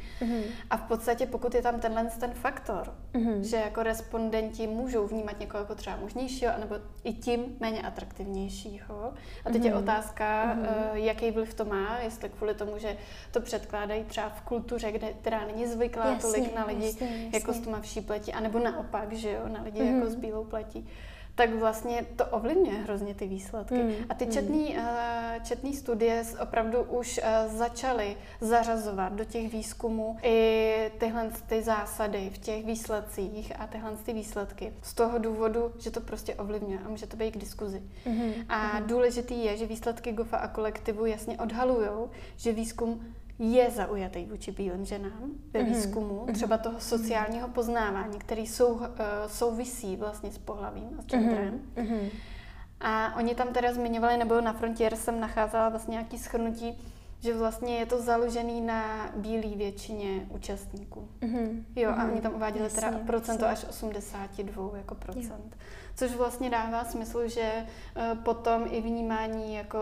A v podstatě pokud je tam tenhle ten faktor, že jako respondenti můžou vnímat někoho jako třeba mužnějšího, anebo i tím méně atraktivnějšího. A teď je otázka, uh-huh. jaký vliv to má, jestli kvůli tomu, že to předkládají třeba v kultuře, kde, která není zvyklá jasně, tolik na lidi jasně, jasně. jako s tmavší pletí, anebo naopak, že jo, na lidi mm. jako s bílou pletí tak vlastně to ovlivňuje hrozně ty výsledky. Mm, a ty mm. četný, uh, četný studie opravdu už uh, začaly zařazovat do těch výzkumů i tyhle ty zásady v těch výsledcích a tyhle ty výsledky. Z toho důvodu, že to prostě ovlivňuje a může to být k diskuzi. Mm, a mm. důležitý je, že výsledky GOFA a kolektivu jasně odhalují, že výzkum je zaujatý vůči bílým ženám ve mhm, výzkumu, mm-hmm. třeba toho sociálního poznávání, který sou, uh, souvisí vlastně s pohlavím a s genderem. Mm-hmm. A oni tam teda zmiňovali, nebo na Frontier jsem nacházela vlastně nějaký schrnutí, že vlastně je to založený na bílý většině účastníků. Mm-hmm. Jo, a mm-hmm. oni tam uváděli jasně, teda procento jasně. až 82 jako procent. Jo. Což vlastně dává smysl, že uh, potom i vnímání jako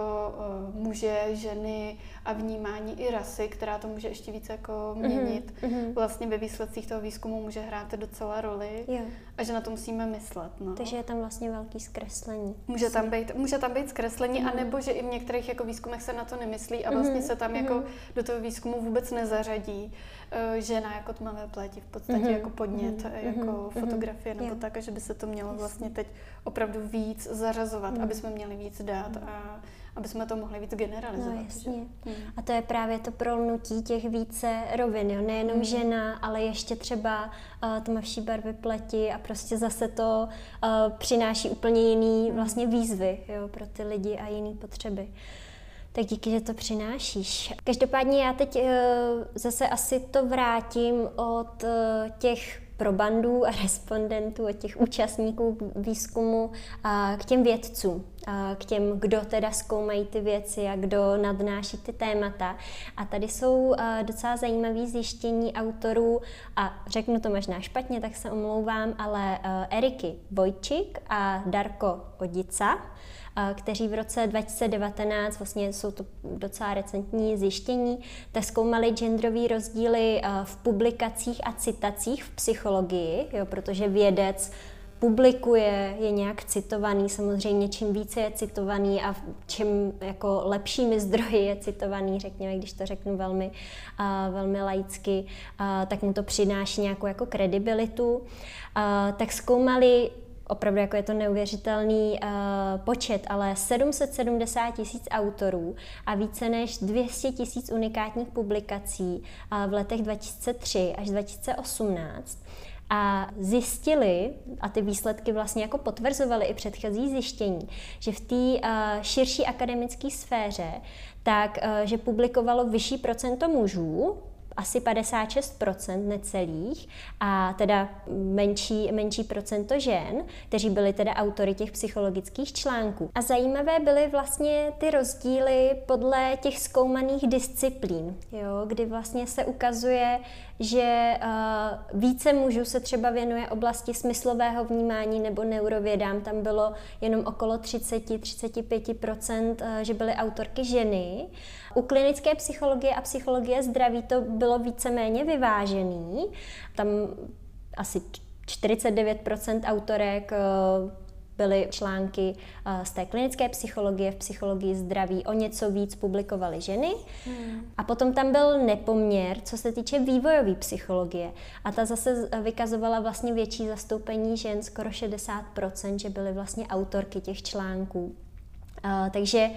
uh, muže, ženy a vnímání i rasy, která to může ještě více jako mhm, měnit, mm-hmm. vlastně ve výsledcích toho výzkumu může hrát docela roli jo. a že na to musíme myslet. No. Takže je tam vlastně velký zkreslení. Může tam být, může tam být zkreslení, mm-hmm. anebo že i v některých jako výzkumech se na to nemyslí a vlastně mm-hmm. se tam jako mm-hmm. do toho výzkumu vůbec nezařadí žena jako tmavé pleti, v podstatě mm-hmm. jako podnět, mm-hmm. jako mm-hmm. fotografie nebo yeah. tak, že by se to mělo vlastně teď opravdu víc zařazovat, mm-hmm. aby jsme měli víc dát mm-hmm. a aby jsme to mohli víc generalizovat. No, jasně. Že? Hmm. A to je právě to prolnutí těch více rovin, jo? nejenom hmm. žena, ale ještě třeba uh, tmavší barvy pleti a prostě zase to uh, přináší úplně jiný hmm. vlastně výzvy jo, pro ty lidi a jiné potřeby. Tak díky, že to přinášíš. Každopádně já teď zase asi to vrátím od těch probandů a [laughs] respondentů, od těch účastníků výzkumu k těm vědcům, k těm, kdo teda zkoumají ty věci a kdo nadnáší ty témata. A tady jsou docela zajímavé zjištění autorů, a řeknu to možná špatně, tak se omlouvám, ale Eriky Vojčik a Darko Odica, kteří v roce 2019, vlastně jsou to docela recentní zjištění, tak zkoumali genderové rozdíly v publikacích a citacích v psychologii, jo, protože vědec publikuje, je nějak citovaný, samozřejmě čím více je citovaný a čím jako lepšími [laughs] zdroji je citovaný, řekněme, když to řeknu velmi, uh, velmi laicky, uh, tak mu to přináší nějakou jako kredibilitu. Uh, tak zkoumali opravdu jako je to neuvěřitelný uh, počet, ale 770 tisíc autorů a více než 200 tisíc unikátních publikací uh, v letech 2003 až 2018 a zjistili, a ty výsledky vlastně jako potvrzovaly i předchozí zjištění, že v té uh, širší akademické sféře, tak, uh, že publikovalo vyšší procento mužů, asi 56% necelých a teda menší, menší procento žen, kteří byli teda autory těch psychologických článků. A zajímavé byly vlastně ty rozdíly podle těch zkoumaných disciplín, jo, kdy vlastně se ukazuje, že uh, více mužů se třeba věnuje oblasti smyslového vnímání nebo neurovědám. Tam bylo jenom okolo 30-35%, uh, že byly autorky ženy. U klinické psychologie a psychologie zdraví to bylo víceméně vyvážený. Tam asi 49% autorek uh, byly články eh, z té klinické psychologie, v psychologii zdraví, o něco víc publikovaly ženy. Hmm. A potom tam byl nepoměr, co se týče vývojové psychologie. A ta zase vykazovala vlastně větší zastoupení žen, skoro 60%, že byly vlastně autorky těch článků. Uh, takže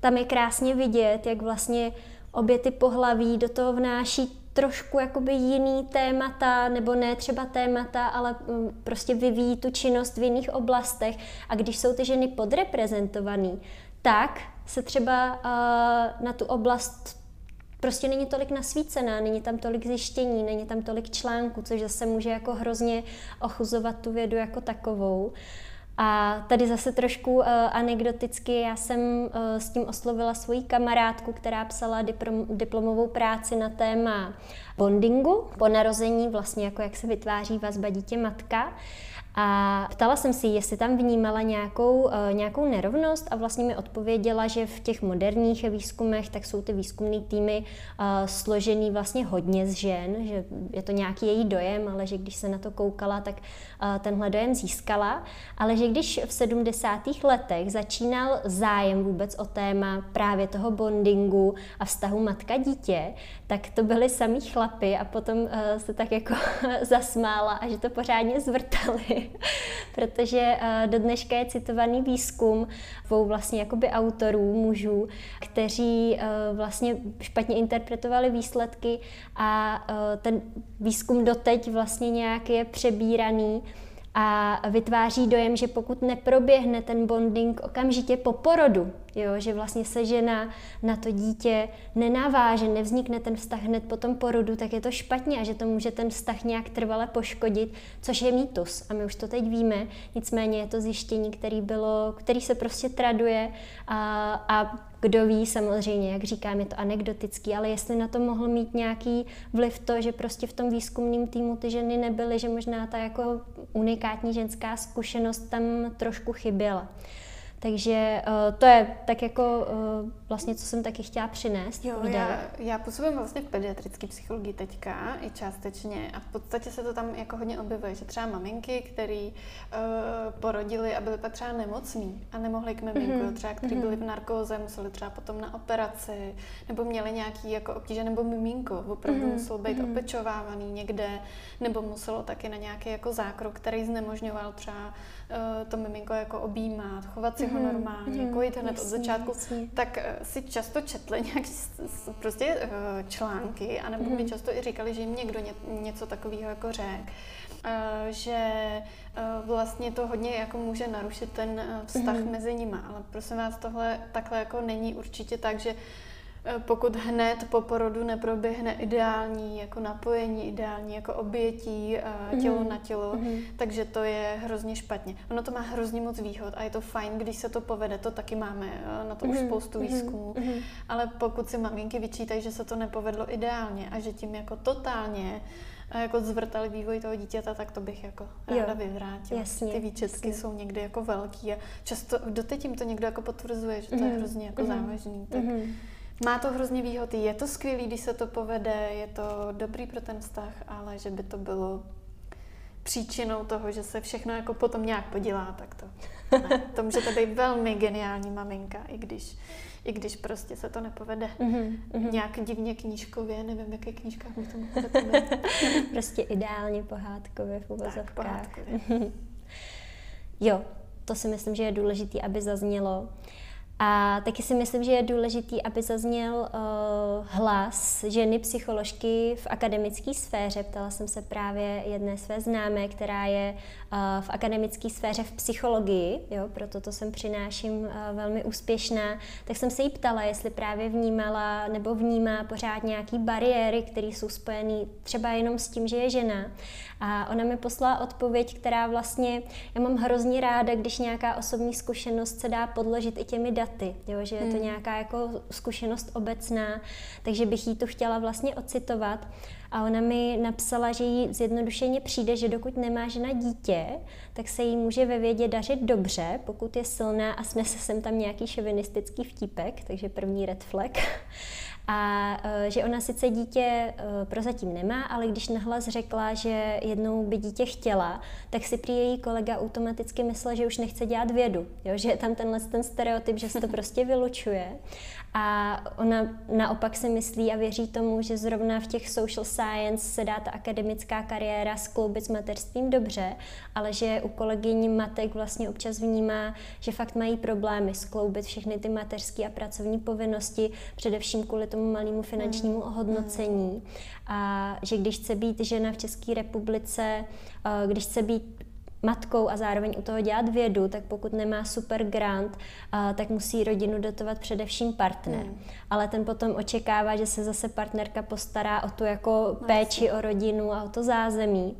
tam je krásně vidět, jak vlastně obě ty pohlaví do toho vnáší trošku jakoby jiný témata, nebo ne třeba témata, ale mm, prostě vyvíjí tu činnost v jiných oblastech. A když jsou ty ženy podreprezentované, tak se třeba uh, na tu oblast prostě není tolik nasvícená, není tam tolik zjištění, není tam tolik článků, což zase může jako hrozně ochuzovat tu vědu jako takovou. Uh, a tady zase trošku uh, anekdoticky, já jsem uh, s tím oslovila svoji kamarádku, která psala diplom, diplomovou práci na téma bondingu po narození, vlastně jako jak se vytváří vazba dítě-matka. A ptala jsem si, jestli tam vnímala nějakou, uh, nějakou nerovnost a vlastně mi odpověděla, že v těch moderních výzkumech tak jsou ty výzkumné týmy uh, složený vlastně hodně z žen, že je to nějaký její dojem, ale že když se na to koukala, tak uh, tenhle dojem získala, ale že když v 70. letech začínal zájem vůbec o téma právě toho bondingu a vztahu matka-dítě, tak to byly samý chlapy a potom uh, se tak jako [laughs] zasmála a že to pořádně zvrtali. [laughs] protože uh, do dneška je citovaný výzkum dvou vlastně jakoby autorů, mužů, kteří uh, vlastně špatně interpretovali výsledky a uh, ten výzkum doteď vlastně nějak je přebíraný a vytváří dojem, že pokud neproběhne ten bonding okamžitě po porodu, jo, že vlastně se žena na to dítě nenaváže, nevznikne ten vztah hned po tom porodu, tak je to špatně a že to může ten vztah nějak trvale poškodit, což je mýtus a my už to teď víme, nicméně je to zjištění, který, bylo, který se prostě traduje a, a kdo ví, samozřejmě, jak říkám, je to anekdotický, ale jestli na to mohl mít nějaký vliv to, že prostě v tom výzkumném týmu ty ženy nebyly, že možná ta jako unikátní ženská zkušenost tam trošku chyběla. Takže uh, to je tak jako uh, vlastně, co jsem taky chtěla přinést. Jo, já, já působím vlastně v pediatrické psychologii teďka i částečně a v podstatě se to tam jako hodně objevuje, že třeba maminky, které uh, porodili a byly pak třeba nemocný a nemohli k miminku, mm-hmm. třeba kteří mm-hmm. byli v narkóze, museli třeba potom na operaci, nebo měli nějaký jako obtíže, nebo miminko opravdu mm-hmm. muselo být mm-hmm. opečovávaný někde, nebo muselo taky na nějaký jako zákrok, který znemožňoval třeba to miminko jako objímat, chovat si mm-hmm. ho normálně, mm-hmm. kojit hned jasný, od začátku, jasný. tak uh, si často četli nějak prostě uh, články, anebo mm-hmm. mi často i říkali, že jim někdo ně, něco takového jako řek. že vlastně to hodně jako může narušit ten vztah mm-hmm. mezi nimi, ale prosím vás, tohle takhle jako není určitě tak, že Eh, pokud hned po porodu neproběhne ideální jako napojení, ideální jako obětí mm-hmm. tělo na tělo, mm-hmm. takže to je hrozně špatně. Ono to má hrozně moc výhod a je to fajn, když se to povede, to taky máme, eh, na to mm-hmm. už spoustu mhm. výzkumů, mm-hmm. ale pokud si maminky vyčítají, že se to nepovedlo ideálně a že tím jako totálně jako zvrtali vývoj toho dítěta, tak to bych jako ráda jo, vyvrátila. Jasně, Ty výčetky jasně. jsou někdy jako velký a často, doteď jim to někdo jako potvrzuje, že to mm-hmm. je mhm. hrozně jako mm-hmm. závažný. Tak mm-hmm má to hrozně výhody, je to skvělé, když se to povede, je to dobrý pro ten vztah, ale že by to bylo příčinou toho, že se všechno jako potom nějak podělá, tak to ne. To může to být velmi geniální maminka, i když, i když prostě se to nepovede mm-hmm. nějak divně knížkově, nevím, v jaké knížkách by to mohlo [laughs] Prostě ideálně pohádkově v uvozovkách. Tak, pohádkově. [laughs] jo, to si myslím, že je důležité, aby zaznělo. A taky si myslím, že je důležitý, aby zazněl uh, hlas ženy psycholožky v akademické sféře. Ptala jsem se právě jedné své známé, která je v akademické sféře v psychologii, jo, proto to sem přináším uh, velmi úspěšná. Tak jsem se jí ptala, jestli právě vnímala nebo vnímá pořád nějaký bariéry, které jsou spojené třeba jenom s tím, že je žena. A ona mi poslala odpověď, která vlastně, já mám hrozně ráda, když nějaká osobní zkušenost se dá podložit i těmi daty, jo, že je to hmm. nějaká jako zkušenost obecná, takže bych jí to chtěla vlastně ocitovat. A ona mi napsala, že jí zjednodušeně přijde, že dokud nemá žena dítě, tak se jí může ve vědě dařit dobře, pokud je silná a snese sem tam nějaký šovinistický vtípek, takže první red flag. A e, že ona sice dítě e, prozatím nemá, ale když nahlas řekla, že jednou by dítě chtěla, tak si prý její kolega automaticky myslel, že už nechce dělat vědu. Jo? Že je tam tenhle ten stereotyp, že se to prostě vylučuje. A ona naopak si myslí a věří tomu, že zrovna v těch social science se dá ta akademická kariéra skloubit s mateřstvím dobře, ale že u kolegyní matek vlastně občas vnímá, že fakt mají problémy skloubit všechny ty mateřské a pracovní povinnosti, především kvůli tomu malému finančnímu mm. ohodnocení. A že když chce být žena v České republice, eh, když chce být matkou a zároveň u toho dělat vědu, tak pokud nemá super grant, tak musí rodinu dotovat především partner. Mm. Ale ten potom očekává, že se zase partnerka postará o tu jako péči o rodinu a o to zázemí.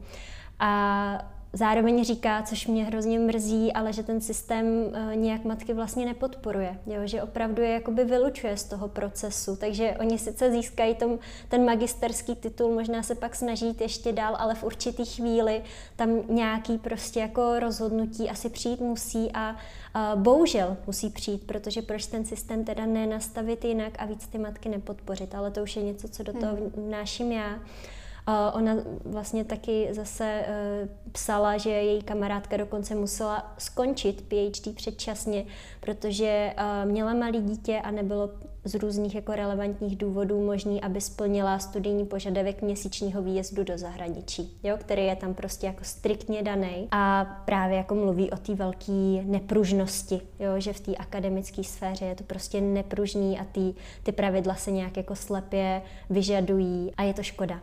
A zároveň říká, což mě hrozně mrzí, ale že ten systém uh, nějak matky vlastně nepodporuje, jo? že opravdu je jakoby vylučuje z toho procesu, takže oni sice získají tom, ten magisterský titul, možná se pak snaží ještě dál, ale v určitý chvíli tam nějaký prostě jako rozhodnutí asi přijít musí a uh, bohužel musí přijít, protože proč ten systém teda nenastavit jinak a víc ty matky nepodpořit, ale to už je něco, co do toho hmm. vnáším já. Ona vlastně taky zase e, psala, že její kamarádka dokonce musela skončit PhD předčasně, protože e, měla malé dítě a nebylo z různých jako relevantních důvodů možný, aby splnila studijní požadavek měsíčního výjezdu do zahraničí, jo, který je tam prostě jako striktně daný a právě jako mluví o té velké nepružnosti, jo, že v té akademické sféře je to prostě nepružný a ty, ty pravidla se nějak jako slepě vyžadují a je to škoda.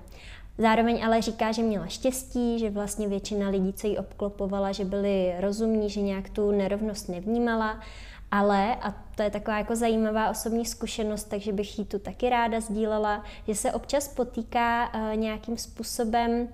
Zároveň ale říká, že měla štěstí, že vlastně většina lidí, co ji obklopovala, že byli rozumní, že nějak tu nerovnost nevnímala, ale, a to je taková jako zajímavá osobní zkušenost, takže bych ji tu taky ráda sdílela, že se občas potýká uh, nějakým způsobem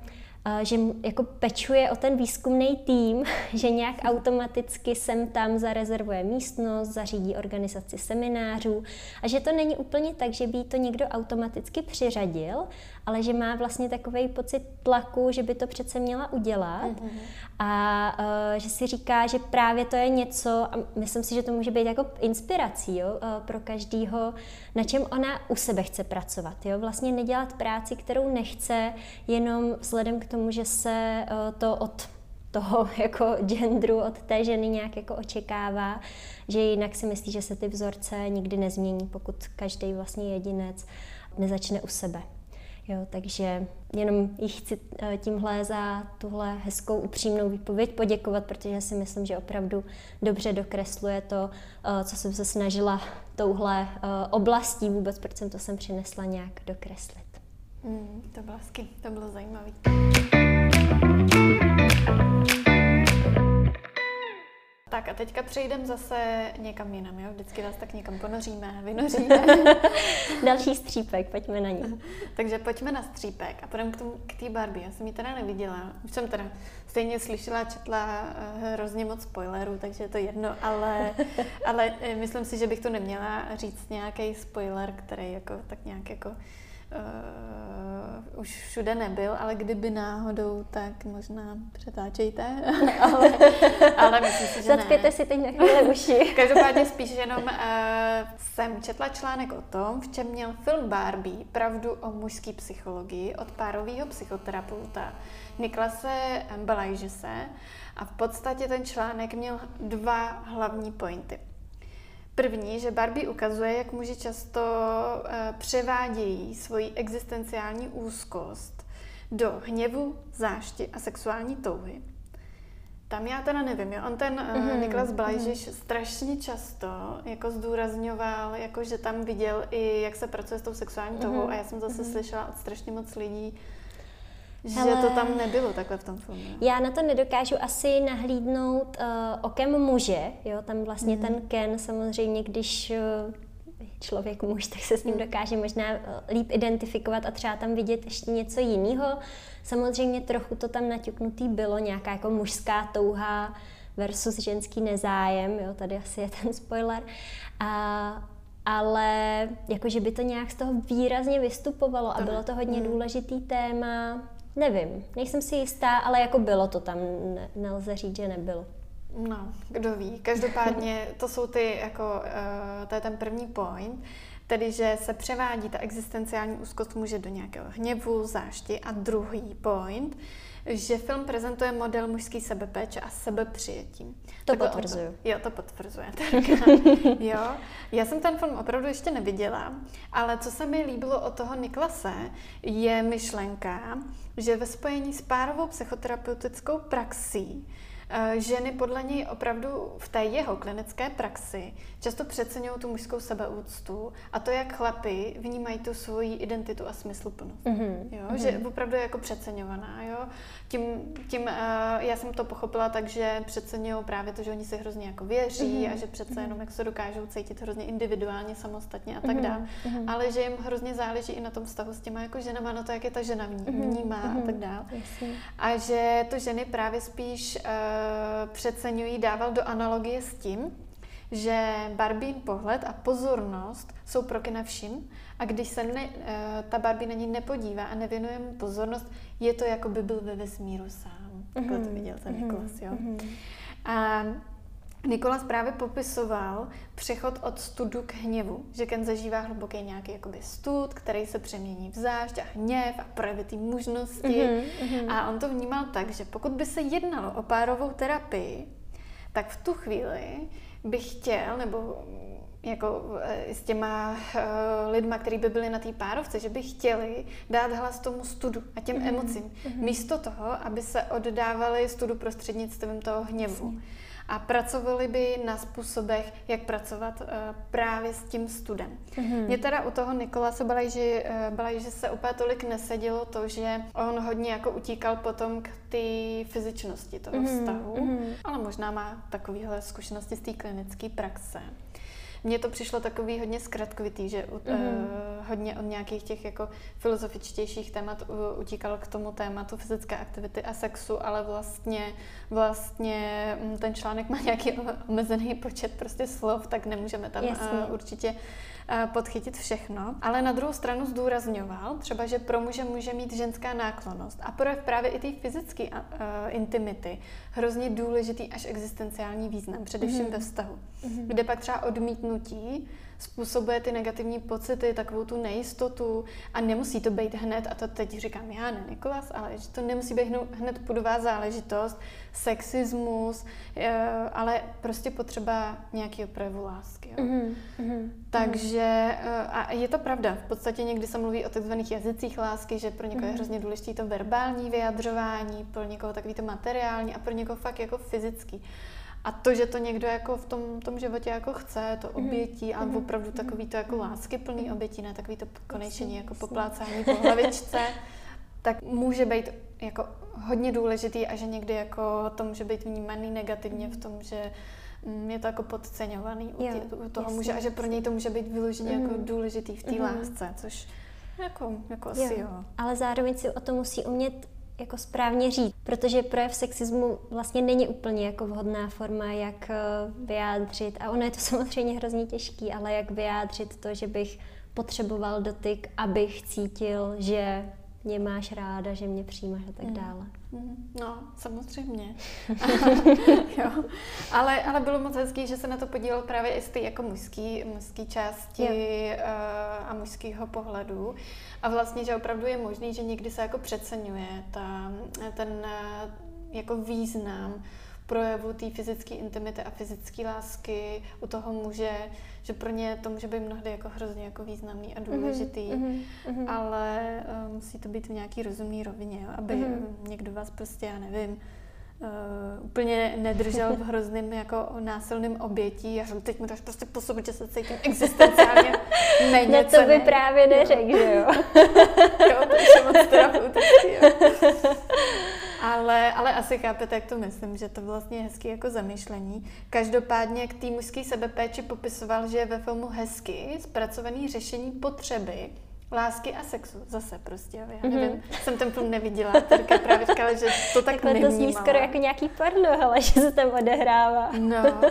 že jako pečuje o ten výzkumný tým, [laughs] že nějak automaticky sem tam zarezervuje místnost, zařídí organizaci seminářů a že to není úplně tak, že by to někdo automaticky přiřadil, ale že má vlastně takový pocit tlaku, že by to přece měla udělat mm-hmm. a uh, že si říká, že právě to je něco, a myslím si, že to může být jako inspirací jo, uh, pro každýho, na čem ona u sebe chce pracovat. Jo? Vlastně nedělat práci, kterou nechce, jenom vzhledem k tomu, že se uh, to od toho [laughs] jako genderu od té ženy nějak jako očekává, že jinak si myslí, že se ty vzorce nikdy nezmění, pokud každý vlastně jedinec nezačne u sebe. Jo, takže jenom jí chci eh, tímhle za tuhle hezkou upřímnou výpověď poděkovat, protože si myslím, že opravdu dobře dokresluje to, eh, co jsem se snažila touhle eh, oblastí vůbec, proč jsem to sem přinesla nějak dokreslit. Mm, to bylo hezky, to bylo zajímavé. Tak a teďka přejdeme zase někam jinam, jo? Vždycky vás tak někam ponoříme, vynoříme. [laughs] Další střípek, pojďme na ní. [laughs] Takže pojďme na střípek a půjdeme k té Barbie. Já jsem ji teda neviděla. Už jsem teda stejně slyšela, četla uh, hrozně moc spoilerů, takže je to jedno, ale, [laughs] ale eh, myslím si, že bych to neměla říct nějaký spoiler, který jako tak nějak jako uh, už všude nebyl, ale kdyby náhodou, tak možná přetáčejte. [laughs] ale, ale myslím si, že Zacpěte ne. si teď na chvíli uši. [laughs] Každopádně spíš jenom uh, jsem četla článek o tom, v čem měl film Barbie pravdu o mužské psychologii od párového psychoterapeuta Niklase Balajžese a v podstatě ten článek měl dva hlavní pointy. První, že Barbie ukazuje, jak muži často uh, převádějí svoji existenciální úzkost do hněvu, zášti a sexuální touhy. Tam já teda nevím, jo. On ten mm-hmm. Niklas Blajžiš mm-hmm. strašně často jako zdůrazňoval, jako že tam viděl i, jak se pracuje s tou sexuální touhou mm-hmm. a já jsem zase mm-hmm. slyšela od strašně moc lidí, že Hele, to tam nebylo takhle v tom filmu. Já na to nedokážu asi nahlídnout uh, okem muže, jo, tam vlastně mm. ten Ken samozřejmě, když uh, člověk muž, tak se s ním mhm. dokáže možná uh, líp identifikovat a třeba tam vidět ještě něco jiného. Samozřejmě trochu to tam naťuknutý bylo, nějaká jako mužská touha versus ženský nezájem, jo, tady asi je ten spoiler. A, ale jakože by to nějak z toho výrazně vystupovalo a bylo to hodně mhm. důležitý téma, Nevím, nejsem si jistá, ale jako bylo to tam, ne, nelze říct, že nebylo. No, kdo ví. Každopádně to jsou ty, jako, uh, to je ten první point, tedy že se převádí ta existenciální úzkost může do nějakého hněvu, zášti a druhý point, že film prezentuje model mužský sebepéče a sebepřijetí. To potvrzuju. Jo, to potvrzuje. [laughs] jo, já jsem ten film opravdu ještě neviděla, ale co se mi líbilo od toho Niklase, je myšlenka, že ve spojení s párovou psychoterapeutickou praxí ženy podle něj opravdu v té jeho klinické praxi často přeceňují tu mužskou sebeúctu a to, jak chlapy vnímají tu svoji identitu a smysluplnost. Mm-hmm. Jo? Mm-hmm. Že opravdu je jako přeceňovaná. Jo? Tím, tím uh, já jsem to pochopila tak, že přeceňují právě to, že oni se hrozně jako věří mm-hmm. a že přece mm-hmm. jenom jak se dokážou cítit hrozně individuálně, samostatně a tak mm-hmm. dále. Mm-hmm. Ale že jim hrozně záleží i na tom vztahu s těma jako ženama, na to, jak je ta žena mhm. vnímá mm-hmm. a tak dále. A že to ženy právě spíš uh, přeceňují, dával do analogie s tím, že Barbín pohled a pozornost jsou pro Kena všim a když se ne, eh, ta Barbie na ní nepodívá a nevěnuje mu pozornost, je to jako by byl ve vesmíru sám. Takhle to mhm. viděl ten mm-hmm. Nikolas, jo. Mm-hmm. A Nikolas právě popisoval přechod od studu k hněvu, že Ken zažívá hluboký nějaký jakoby stud, který se přemění v zášť a hněv a projevy té mužnosti. Mm-hmm. A on to vnímal tak, že pokud by se jednalo o párovou terapii, tak v tu chvíli bych chtěl, nebo jako eh, s těma uh, lidma, kteří by byli na té párovce, že by chtěli dát hlas tomu studu a těm mm-hmm. emocím, mm-hmm. místo toho, aby se oddávali studu prostřednictvím toho hněvu. Jasně a pracovali by na způsobech, jak pracovat uh, právě s tím studem. Mm-hmm. Mě teda u toho Nikola Balajži, uh, že se úplně tolik nesedělo to, že on hodně jako utíkal potom k té fyzičnosti toho mm-hmm. vztahu, mm-hmm. ale možná má takovéhle zkušenosti z té klinické praxe. Mně to přišlo takový hodně zkratkovitý, že mm-hmm. uh, hodně od nějakých těch jako filozofičtějších témat utíkal k tomu tématu fyzické aktivity a sexu, ale vlastně, vlastně mm, ten článek má nějaký [laughs] omezený počet prostě slov, tak nemůžeme tam uh, určitě podchytit všechno, ale na druhou stranu zdůrazňoval třeba, že pro muže může mít ženská náklonost a pro právě i té fyzické uh, intimity hrozně důležitý až existenciální význam, především mm-hmm. ve vztahu, mm-hmm. kde pak třeba odmítnutí způsobuje ty negativní pocity, takovou tu nejistotu a nemusí to být hned, a to teď říkám já, ne Nikolas, ale že to nemusí být hned pudová záležitost, sexismus, eh, ale prostě potřeba nějakého projevu lásky. Jo. Mm-hmm. Takže, eh, a je to pravda, v podstatě někdy se mluví o takzvaných jazycích lásky, že pro někoho mm-hmm. je hrozně důležité to verbální vyjadřování, pro někoho takový to materiální a pro někoho fakt jako fyzický. A to, že to někdo jako v tom, tom životě jako chce, to mhm. obětí, a opravdu takový to jako lásky plný obětí, ne takový to konečení jako poplácání po hlavičce, [laughs] tak může být jako hodně důležitý a že někdy jako to může být vnímaný negativně v tom, že mm, je to jako podceňovaný u, Jo, tě, u toho jasně, muže a že pro něj to může být vyloženě jako Mhm. důležitý v té Mhm. lásce, což jako, jako asi Jo. jo. Ale zároveň si o to musí umět jako správně říct, protože projev sexismu vlastně není úplně jako vhodná forma, jak eh, vyjádřit, a ono je to [laughs] samozřejmě hrozně těžký, ale jak vyjádřit to, že bych potřeboval dotyk, abych cítil, že mě máš ráda, že mě přijímáš a tak Mm. dále. Mhm, No, samozřejmě. [laughs] jo. Ale, ale bylo moc hezký, že se na to podílel právě i z té jako mužský, mužský části Jo. uh, a mužského pohledu. A vlastně, že opravdu je možný, že někdy se jako přeceňuje ta, ten uh, jako význam projevu té fyzické intimity a fyzické lásky u toho muže, že pro ně to může být mnohdy jako hrozně jako významný a důležitý. Mhm, mhm. Ale uh, musí to být v nějaký rozumný rovině, aby Mhm. mm. někdo vás prostě, já nevím, uh, úplně nedržel v hrozným jako násilným obětí a že teď mi dáš prostě působit, že se cítím existenciálně méně Ne, to by cenný. právě neřekl, že jo? [laughs] jo, to je moc terapeutický. Ale, ale asi chápete, jak to myslím, že to vlastně je hezký jako zamýšlení. Každopádně k té mužské sebepéči popisoval, že je ve filmu hezky zpracovaný řešení potřeby lásky a sexu. Zase prostě, já nevím, mm-hmm. jsem ten film neviděla, Terka právě říkala, že to tak Takhle to zní nevnímala. skoro jako nějaký porno, ale že se tam odehrává. No,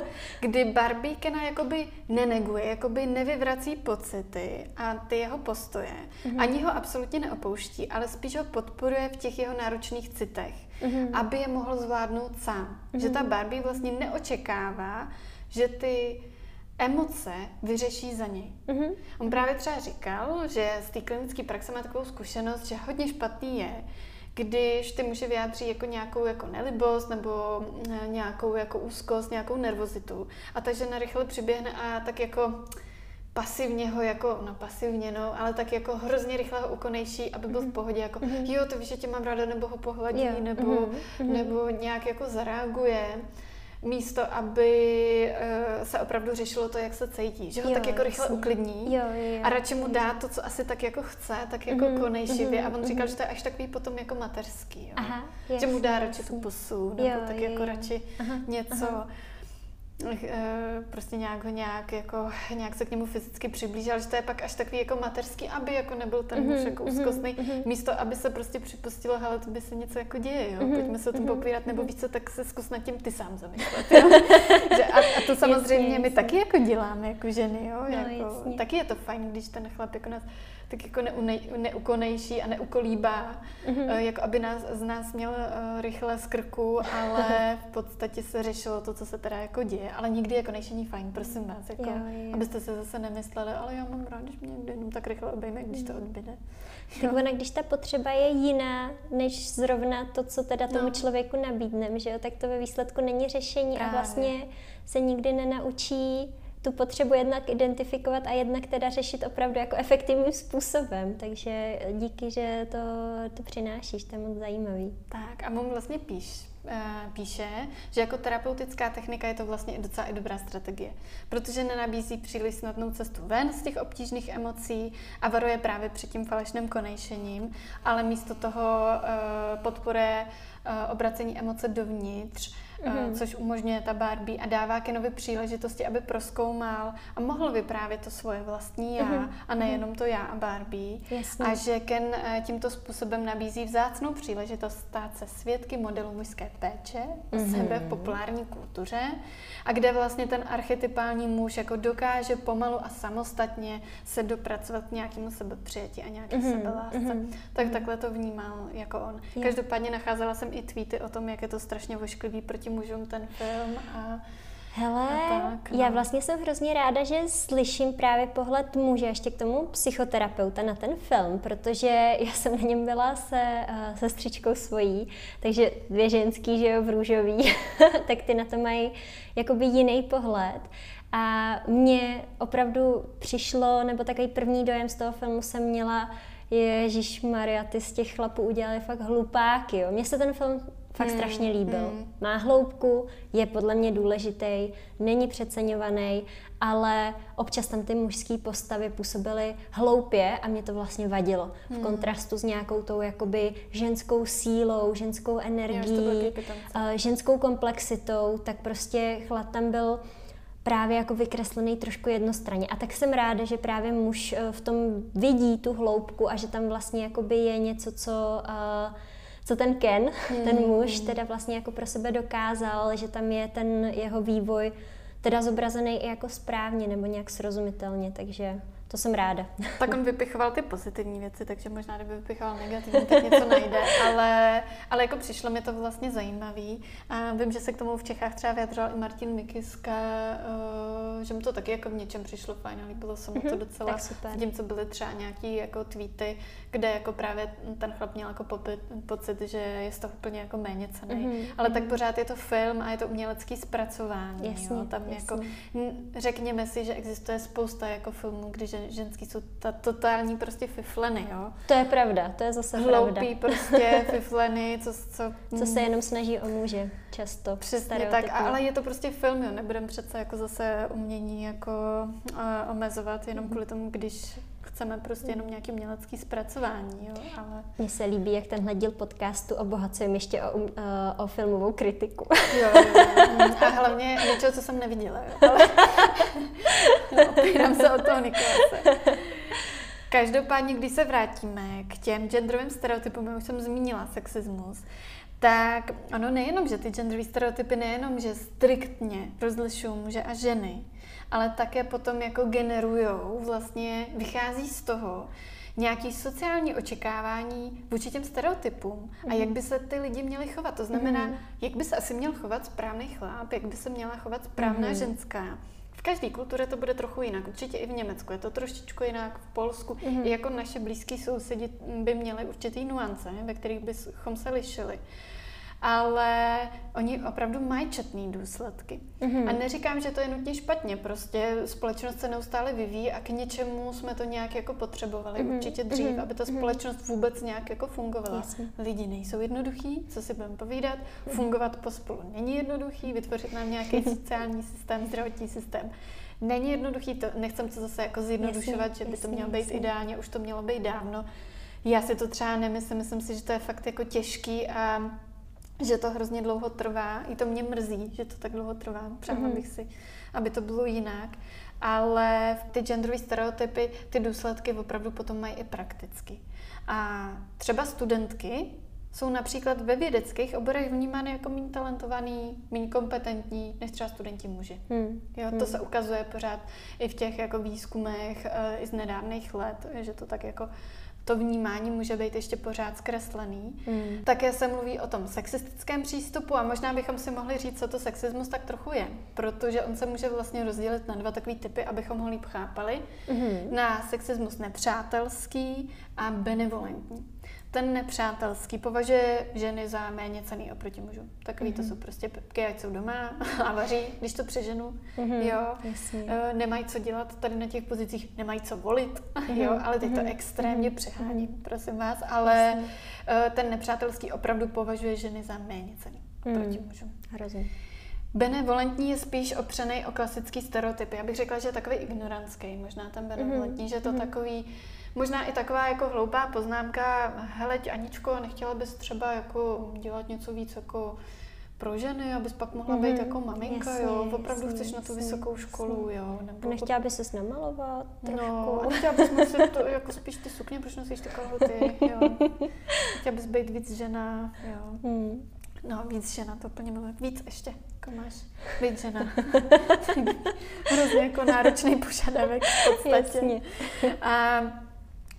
kdy Barbie Kena jakoby neneguje, jakoby nevyvrací pocity a ty jeho postoje. Mm-hmm. Ani ho absolutně neopouští, ale spíš ho podporuje v těch jeho náročných citech, mm-hmm. aby je mohl zvládnout sám. Mm-hmm. Že ta Barbie vlastně neočekává, že ty emoce vyřeší za něj. Mhm. On právě třeba říkal, že z té klinické praxe má takovou zkušenost, že hodně špatný je, když ty muži vyjádří jako nějakou jako nelibost nebo eh, nějakou jako úzkost, nějakou nervozitu. A ta žena rychle přiběhne a tak jako pasivně ho jako, no pasivně no, ale tak jako hrozně rychle ho ukonejší, aby byl v pohodě, jako jo, to víš, že tě mám ráda, nebo ho pohladí, Jo, nebo, mhm, nebo nějak jako zareaguje místo, aby uh, se opravdu řešilo to, jak se cítí. Že ho Jo, tak jako rychle jasně. uklidní Jo, jo, jo. a radši mu dá to, co asi tak jako chce, tak jako Mhm, konejšivě. mhm, A on říkal, mhm. že to je až takový potom jako mateřský. Jo? Aha, že mu dá radši tu jasně. pusu, nebo Jo, tak jo, jako jo. radši Aha, něco... aha. Eh, prostě nějak ho nějak, jako, nějak se k němu fyzicky přiblížil, že to je pak až takový jako mateřský, aby jako nebyl ten muž Mhm, jako mhm, úzkostný, mhm. místo, aby se prostě připustilo, hele, to by se něco jako děje, jo, Mhm, pojďme se o tom mhm, popírat, nebo víš co, tak se zkus nad tím ty sám zamyslet, jo. [laughs] že a, a to samozřejmě Jasně, my jasně. taky jako děláme, jako ženy, jo, No, jako, jasně. taky je to fajn, když ten chlap jako nás tak jako neunej, neukonejší a neukolíbá, Mhm. eh, jako aby nás, z nás měl eh, rychle z krku, ale v podstatě se řešilo to, co se teda jako děje. Ale nikdy jako nejšení fajn, prosím vás, jako, Jo, jo. abyste se zase nemysleli, ale já mám rád, když mě někdo jenom tak rychle obejme, když to odbyde. Tak ona, když ta potřeba je jiná, než zrovna to, co teda tomu No. člověku nabídneme, že jo, tak to ve výsledku není řešení Právě. a vlastně se nikdy nenaučí tu potřebu jednak identifikovat a jednak teda řešit opravdu jako efektivním způsobem. Takže díky, že to, to přinášíš, to je moc zajímavý. Tak a on vlastně píš, eh, píše, že jako terapeutická technika je to vlastně docela i dobrá strategie, protože nenabízí příliš snadnou cestu ven z těch obtížných emocí a varuje právě před tím falešným konejšením, ale místo toho eh, podporuje eh, obracení emoce dovnitř, mm-hmm. což umožňuje ta Barbie a dává Kenovi příležitosti, aby proskoumal a mohl vyprávět to svoje vlastní já Mhm. a nejenom to já a Barbie. Jasně. A že Ken eh, tímto způsobem nabízí vzácnou příležitost stát se svědky modelu mužské péče o Mhm. sebe v populární kultuře a kde vlastně ten archetypální muž jako dokáže pomalu a samostatně se dopracovat k nějakému sebepřijetí a nějaké Mhm, sebelásce. mhm, Tak takhle to vnímal jako on. Každopádně nacházela jsem i tweety o tom, jak je to strašně vošklivý proti mužům ten film a Hele, A tak, no. já vlastně jsem hrozně ráda, že slyším právě pohled muže ještě k tomu psychoterapeuta na ten film, protože já jsem na něm byla se uh, sestřičkou svojí, takže dvě ženský, že jo, v růžový, [laughs] tak ty na to mají jakoby jiný pohled. A mně opravdu přišlo, nebo takový první dojem z toho filmu jsem měla, Ježíš Maria, ty z těch chlapů udělali fakt hlupáky. Jo. Mně se ten film fakt hmm. strašně líbil. Hmm. Má hloubku, je podle mě důležitý, není přeceňovaný, ale občas tam ty mužské postavy působily hloupě a mě to vlastně vadilo. V hmm. kontrastu s nějakou tou jakoby ženskou sílou, ženskou energií, uh, ženskou komplexitou, tak prostě chlad tam byl právě jako vykreslený trošku jednostranně. A tak jsem ráda, že právě muž eh, v tom vidí tu hloubku a že tam vlastně jakoby je něco, co, uh, co ten Ken, [laughs] hmm. ten muž, teda vlastně jako pro sebe dokázal, že tam je ten jeho vývoj teda zobrazený i jako správně nebo nějak srozumitelně, takže to jsem ráda. Tak on vypichoval ty pozitivní věci, takže možná kdyby vypichoval negativní, tak něco najde, ale, ale jako přišlo mi to vlastně zajímavý. A vím, že se k tomu v Čechách třeba vyjadřoval i Martin Mikiska, uh, že mu to taky jako v něčem přišlo fajn, líbilo se mu to mhm, docela. Tak super. Tím, co byly třeba nějaký jako tweety, kde jako právě ten chlap měl jako popit, pocit, že je z toho úplně jako méně cený. Mm-hmm. Ale tak pořád je to film a je to umělecký zpracování. Jasně, jo? Tam jasně. jako, řekněme si, že existuje spousta jako filmů, když ženský jsou ta totální prostě fifleny, jo. To je pravda, to je zase Hloupý pravda. prostě [laughs] fifleny, co, co... Co se jenom snaží o muže, často. Přesně tak, ale je to prostě film, jo, nebudem přece jako zase umění jako uh, omezovat jenom kvůli tomu, když chceme prostě jenom nějaký umělecký zpracování, jo, ale... Mně se líbí, jak tenhle díl podcastu obohacujeme ještě o, uh, o filmovou kritiku. Jo, jo, jo. A hlavně něčeho, co jsem neviděla, jo. Ale... [laughs] no, opírám se o toho Nikolase. Každopádně, když se vrátíme k těm genderovým stereotypům, já už jsem zmínila sexismus, tak ono nejenom, že ty genderové stereotypy nejenom, že striktně rozlišují muže a ženy, ale také potom jako generujou, vlastně vychází z toho, nějaký sociální očekávání vůči těm stereotypům a jak by se ty lidi měli chovat. To znamená, mm. jak by se asi měl chovat správný chlap, jak by se měla chovat správná mm. ženská. V každé kultuře to bude trochu jinak. Určitě i v Německu je to trošičku jinak, v Polsku. Mm. I jako naše blízký sousedi by měli určitý nuance, ve kterých bychom se lišili ale oni opravdu mají četný důsledky. Mm-hmm. A neříkám, že to je nutně špatně, prostě společnost se neustále vyvíjí a k něčemu jsme to nějak jako potřebovali mm-hmm. určitě dřív, mm-hmm. aby ta mhm. společnost vůbec nějak jako fungovala. Jasně. Lidi nejsou jednoduchí, co si budeme povídat, mm-hmm. fungovat pospolu není jednoduchý, vytvořit nám nějaký [laughs] sociální systém, zdravotní systém. Není jednoduchý, to nechcem to zase jako zjednodušovat, jasně, že by jasně, to mělo být jasně. ideálně, už to mělo být dávno. Já si to třeba nemyslím, myslím si, že to je fakt jako těžký a že to hrozně dlouho trvá. I to mě mrzí, že to tak dlouho trvá. Přála mm-hmm. bych si, aby to bylo jinak. Ale ty genderové stereotypy, ty důsledky opravdu potom mají i prakticky. A třeba studentky jsou například ve vědeckých oborech vnímány jako méně talentovaný, méně kompetentní než třeba studenti muži. Hmm. Jo, to hmm. se ukazuje pořád i v těch jako výzkumech eh, i z nedávných let, že to tak jako to vnímání může být ještě pořád zkreslený. Mm. Také se mluví o tom sexistickém přístupu a možná bychom si mohli říct, co to sexismus tak trochu je, protože on se může vlastně rozdělit na dva takové typy, abychom ho líp chápali. Mm. Na sexismus nepřátelský a benevolentní ten nepřátelský považuje ženy za méně cený oproti mužům. Takový mm-hmm. to mhm. jsou prostě pepky, ať jsou doma [laughs] a vaří, když to přeženu. Mm-hmm, jo, jasně. E, nemají co dělat tady na těch pozicích, nemají co volit, mm-hmm. [laughs] jo, ale teď mm-hmm. to mhm. extrémně mm-hmm. přeháním, prosím vás, ale jasně. E, ten nepřátelský opravdu považuje ženy za méně cený mm. proti mužům. Hrozně. Benevolentní je spíš opřený o klasický stereotypy. Já bych řekla, že je takový ignorantský, možná ten benevolentní, mm-hmm. že to mm-hmm. takový Možná i taková jako hloupá poznámka, hele, Aničko, nechtěla bys třeba jako dělat něco víc jako pro ženy, abys pak mohla mm-hmm. být mhm. jako maminka, jasně, jo, opravdu jasně, chceš na tu vysokou školu, jasně. jo. Nebo nechtěla bys se namalovat trošku. No, a nechtěla bys nosit to, jako spíš ty sukně, proč nosíš ty kalhoty, jo. Nechtěla bys být víc žena, jo. Mm. No, víc žena, to úplně mluvím. Víc ještě, jako máš. Víc žena. [laughs] Hrozně jako náročný požadavek v podstatě. Jasně. A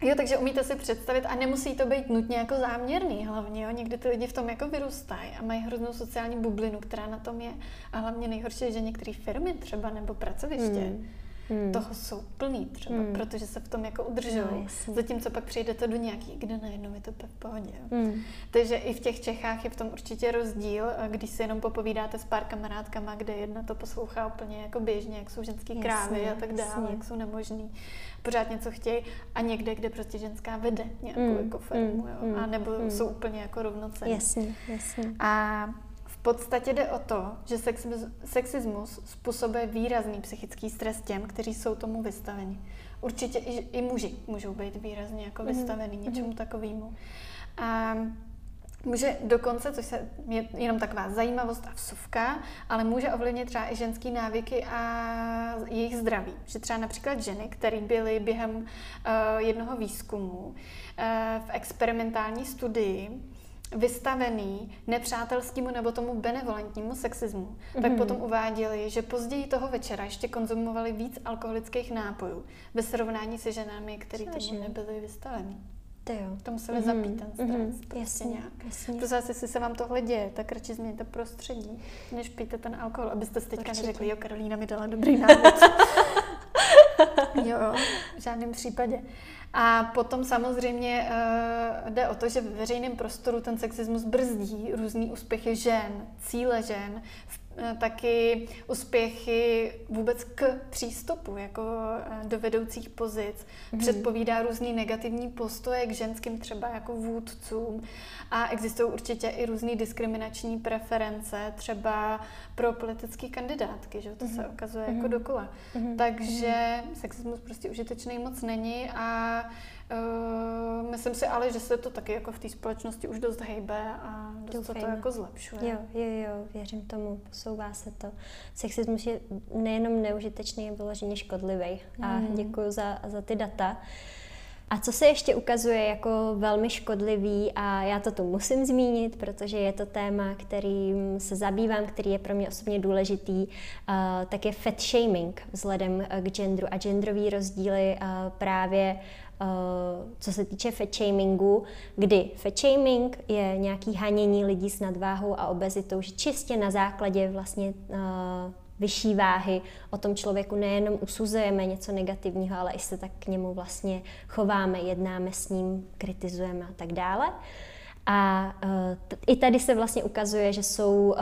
Jo, takže umíte si představit a nemusí to být nutně jako záměrný hlavně, jo. Někdy ty lidi v tom jako vyrůstají a mají hroznou sociální bublinu, která na tom je. A hlavně nejhorší je, že některé firmy třeba nebo pracoviště hmm. Hmm. toho jsou plný třeba, hmm. protože se v tom jako udržují. No, Zatímco pak přijdete do nějaký, kde najednou je to v pohodě. Hmm. Takže i v těch Čechách je v tom určitě rozdíl, když si jenom popovídáte s pár kamarádkama, kde jedna to poslouchá úplně jako běžně, jak jsou ženský krávy a tak dále, jak jsou nemožný pořád něco chtějí a někde, kde prostě ženská vede nějakou mm, jako firmu, mm, jo, mm, a nebo mm. jsou úplně jako rovnocenní. Jasně, jasně. A podstatě jde o to, že sexismus způsobuje výrazný psychický stres těm, kteří jsou tomu vystaveni. Určitě i, i muži můžou být výrazně jako mhm, vystaveni mm. něčemu takovému. A Může dokonce, což se, je jenom taková zajímavost a vsuvka, ale může ovlivnit třeba i ženský návyky a jejich zdraví. Že třeba například ženy, které byly během uh, jednoho výzkumu uh, v experimentální studii vystavený nepřátelskému nebo tomu benevolentnímu sexismu, mm-hmm. tak mhm. potom uváděli, že později toho večera ještě konzumovali víc alkoholických nápojů ve srovnání se ženami, které tomu nebyly vystaveny. Ty jo. To museli mm-hmm. zabít ten stres. Mm-hmm. Prostě jasně, nějak. Jasně. To zase, jestli se vám tohle děje, tak radši změňte prostředí, než pijte ten alkohol, abyste si teďka Určitě. neřekli, jo, Karolína mi dala dobrý návod. [laughs] jo, v žádném případě. A potom samozřejmě uh, jde o to, že ve veřejném prostoru ten sexismus brzdí různý úspěchy žen, cíle žen, v Eh, taky úspěchy vůbec k přístupu jako eh, do vedoucích pozic. Mm. Předpovídá různý negativní postoje k ženským třeba jako vůdcům a existují určitě i různé diskriminační preference třeba pro politické kandidátky, že to mm. se mhm. ukazuje mm. jako dokola. Mm. Takže mm. sexismus prostě užitečný moc není a Uh, myslím si ale, že se to taky jako v té společnosti už dost hejbe a dost Doufejme. se to jako zlepšuje. Jo, jo, jo, věřím tomu, posouvá se to. Sexismus je nejenom neužitečný, je vyloženě škodlivý. A mm. děkuji za, za ty data. A co se ještě ukazuje jako velmi škodlivý, a já to tu musím zmínit, protože je to téma, kterým se zabývám, který je pro mě osobně důležitý, uh, tak je fat shaming vzhledem k genderu a genderový rozdíly uh, právě Eh, co se týče fat shamingu, kdy fat shaming je nějaký hanění lidí s nadváhou a obezitou, že čistě na základě vlastně uh, vyšší váhy o tom člověku nejenom usuzujeme něco negativního, ale i se tak k němu vlastně chováme, jednáme s ním, kritizujeme a tak dále. A uh, t- i tady se vlastně ukazuje, že jsou uh,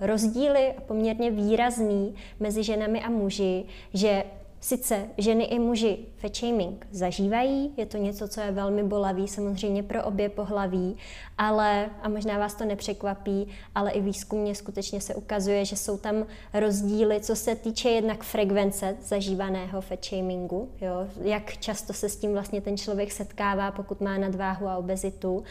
rozdíly poměrně výrazný mezi ženami a muži, že Sice ženy i muži fat shaming zažívají, je to něco, co je velmi bolavý samozřejmě pro obě pohlaví, ale, a možná vás to nepřekvapí, ale i výzkumně skutečně se ukazuje, že jsou tam rozdíly, co se týče jednak frekvence zažívaného fat shamingu, jo, jak často se s tím vlastně ten člověk setkává, pokud má nadváhu a obezitu,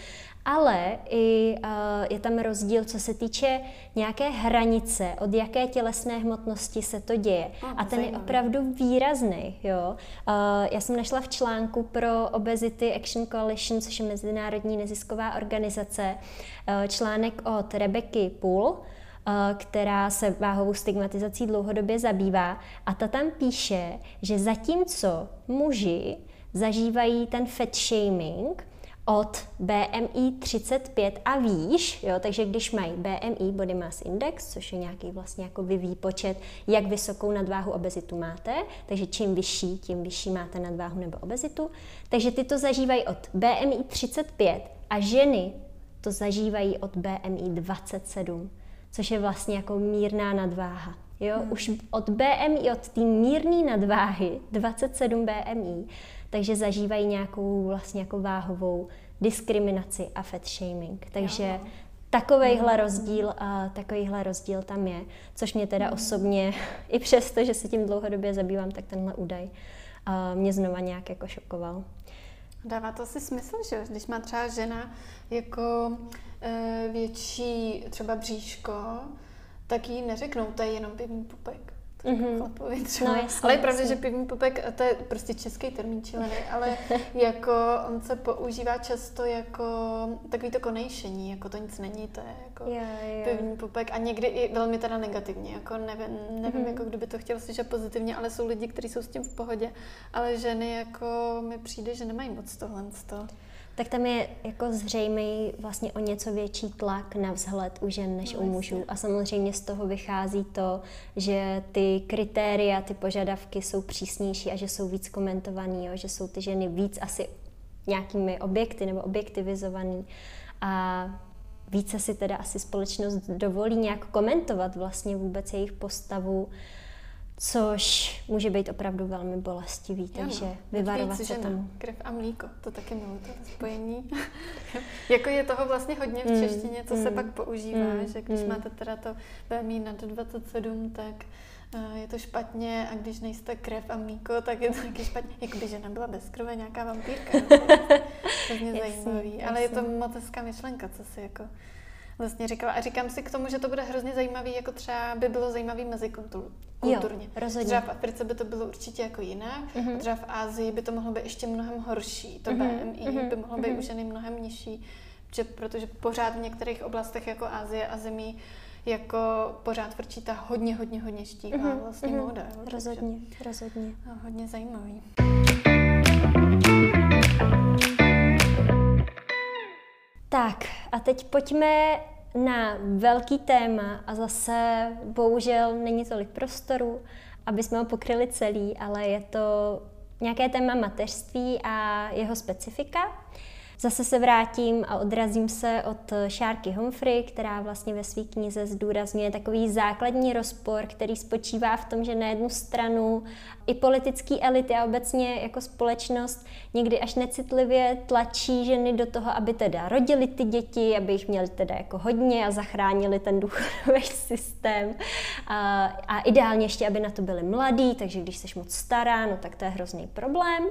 ale i uh, je tam rozdíl, co se týče nějaké hranice, od jaké tělesné hmotnosti se to děje. Oh, a ten zajímavý. je opravdu výrazný. Jo? Uh, já jsem našla v článku pro Obesity Action Coalition, což je mezinárodní nezisková organizace, uh, článek od Rebeky Poole, která se váhovou stigmatizací dlouhodobě zabývá. A ta tam píše, že zatímco muži zažívají ten fat shaming, od BMI 35 a výš, jo, takže když mají BMI, Body Mass Index, což je nějaký vlastně jako výpočet, jak vysokou nadváhu obezitu máte, takže čím vyšší, tím vyšší máte nadváhu nebo obezitu, takže ty to zažívají od BMI 35 a ženy to zažívají od BMI 27, což je vlastně jako mírná nadváha. Jo, hmm. už od BMI, od té mírné nadváhy, 27 BMI, takže zažívají nějakou vlastně jako váhovou diskriminaci a fat shaming. Takže jo. takovejhle mm. rozdíl, a takovýhle rozdíl tam je, což mě teda mm. osobně, [laughs] i přesto, že se tím dlouhodobě zabývám, tak tenhle údaj a mě znova nějak jako šokoval. Dává to si smysl, že když má třeba žena jako e, větší třeba bříško, tak jí neřeknou, to je jenom pivní pupek mm-hmm. chlapovi třeba. No, jasně, ale je pravda, že pivní popek, to je prostě český termín čilený, ale [laughs] jako on se používá často jako takový to konejšení, jako to nic není, to je jako jo, jo. pivní popek a někdy i velmi teda negativně, jako nevím, nevím mm-hmm. jako kdo by to chtěl slyšet pozitivně, ale jsou lidi, kteří jsou s tím v pohodě, ale ženy jako mi přijde, že nemají moc tohle z toho. Tak tam je jako zřejmý vlastně o něco větší tlak na vzhled u žen než no, u mužů. A samozřejmě z toho vychází to, že ty kritéria, ty požadavky jsou přísnější a že jsou víc komentovaný, jo? že jsou ty ženy víc asi nějakými objekty nebo objektivizovaný. A více si teda asi společnost dovolí nějak komentovat vlastně vůbec jejich postavu, což může být opravdu velmi bolestivý, takže no, vyvarovat se tomu. Krev a mlíko, to taky miluji, to spojení. [laughs] jako je toho vlastně hodně v mm, češtině, co mm, se pak používá, mm, že když mm. máte teda to BMI nad 27, tak uh, je to špatně a když nejste krev a mlíko, tak je to taky špatně. Jako by žena byla bez krve nějaká vampírka. To je [laughs] hodně zajímavý. Ale je to moc hezká myšlenka, co si jako vlastně říkala. A říkám si k tomu, že to bude hrozně zajímavý, jako třeba by bylo zajímavý mezikulturně. Jo, rozhodně. Třeba v Africe by to bylo určitě jako jinak, mm-hmm. třeba v Ázii by to mohlo být ještě mnohem horší. To mm-hmm. BMI mm-hmm. by mohlo být mm-hmm. u ženy mnohem nižší, že, protože pořád v některých oblastech jako Ázie a zemí jako pořád vrčí ta hodně, hodně, hodně štíhlá mm-hmm. vlastně mm-hmm. móda. Rozhodně, takže, rozhodně. No, hodně zajímavý. Tak a teď pojďme na velký téma a zase bohužel není tolik prostoru, aby jsme ho pokryli celý, ale je to nějaké téma mateřství a jeho specifika. Zase se vrátím a odrazím se od Šárky Humphrey, která vlastně ve své knize zdůrazňuje takový základní rozpor, který spočívá v tom, že na jednu stranu i politické elity a obecně jako společnost někdy až necitlivě tlačí ženy do toho, aby teda rodili ty děti, aby jich měli teda jako hodně a zachránili ten důchodový [laughs] systém. A, a ideálně ještě, aby na to byli mladí, takže když jsi moc stará, no tak to je hrozný problém.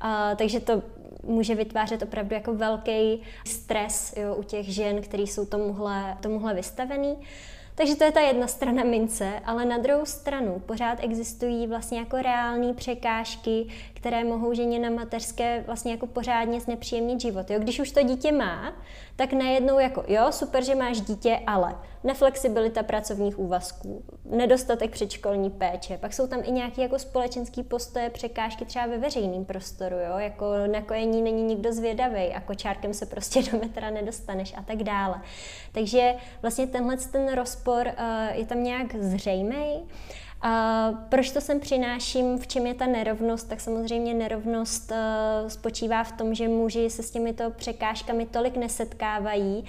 A, takže to může vytvářet opravdu jako velký stres jo, u těch žen, který jsou tomuhle, tomuhle vystavený. Takže to je ta jedna strana mince, ale na druhou stranu pořád existují vlastně jako reální překážky, které mohou ženě na mateřské vlastně jako pořádně znepříjemnit život. Jo? Když už to dítě má, tak najednou jako jo, super, že máš dítě, ale neflexibilita pracovních úvazků, nedostatek předškolní péče, pak jsou tam i nějaké jako společenské postoje, překážky třeba ve veřejném prostoru, jo? jako na kojení není nikdo zvědavý a kočárkem se prostě [laughs] do metra nedostaneš a tak dále. Takže vlastně tenhle ten rozpor uh, je tam nějak zřejmý. A proč to sem přináším, v čem je ta nerovnost, tak samozřejmě nerovnost uh, spočívá v tom, že muži se s těmito překážkami tolik nesetkávají,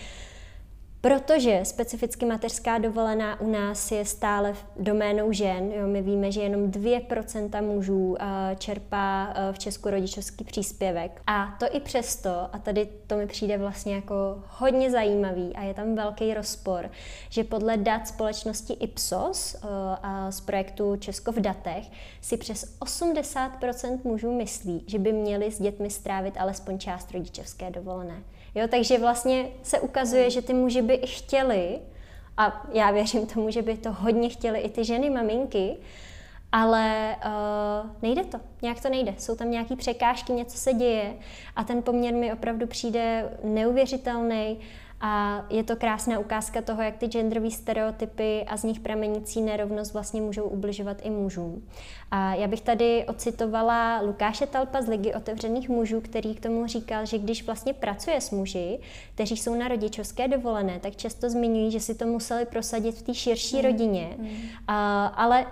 Protože specificky mateřská dovolená u nás je stále doménou žen, jo, my víme, že jenom 2% mužů uh, čerpá uh, v Česku rodičovský příspěvek. A to i přesto, a tady to mi přijde vlastně jako hodně zajímavý a je tam velký rozpor, že podle dat společnosti Ipsos uh, a z projektu Česko v datech si přes 80% mužů myslí, že by měli s dětmi strávit alespoň část rodičovské dovolené. Jo, takže vlastně se ukazuje, že ty muži by i chtěli, a já věřím tomu, že by to hodně chtěli i ty ženy, maminky, ale uh, nejde to, nějak to nejde. Jsou tam nějaké překážky, něco se děje a ten poměr mi opravdu přijde neuvěřitelný a je to krásná ukázka toho, jak ty genderové stereotypy a z nich pramenící nerovnost vlastně můžou ubližovat i mužům. A já bych tady ocitovala Lukáše Talpa z Ligy otevřených mužů, který k tomu říkal, že když vlastně pracuje s muži, kteří jsou na rodičovské dovolené, tak často zmiňují, že si to museli prosadit v té širší mm. rodině. Mm. A, ale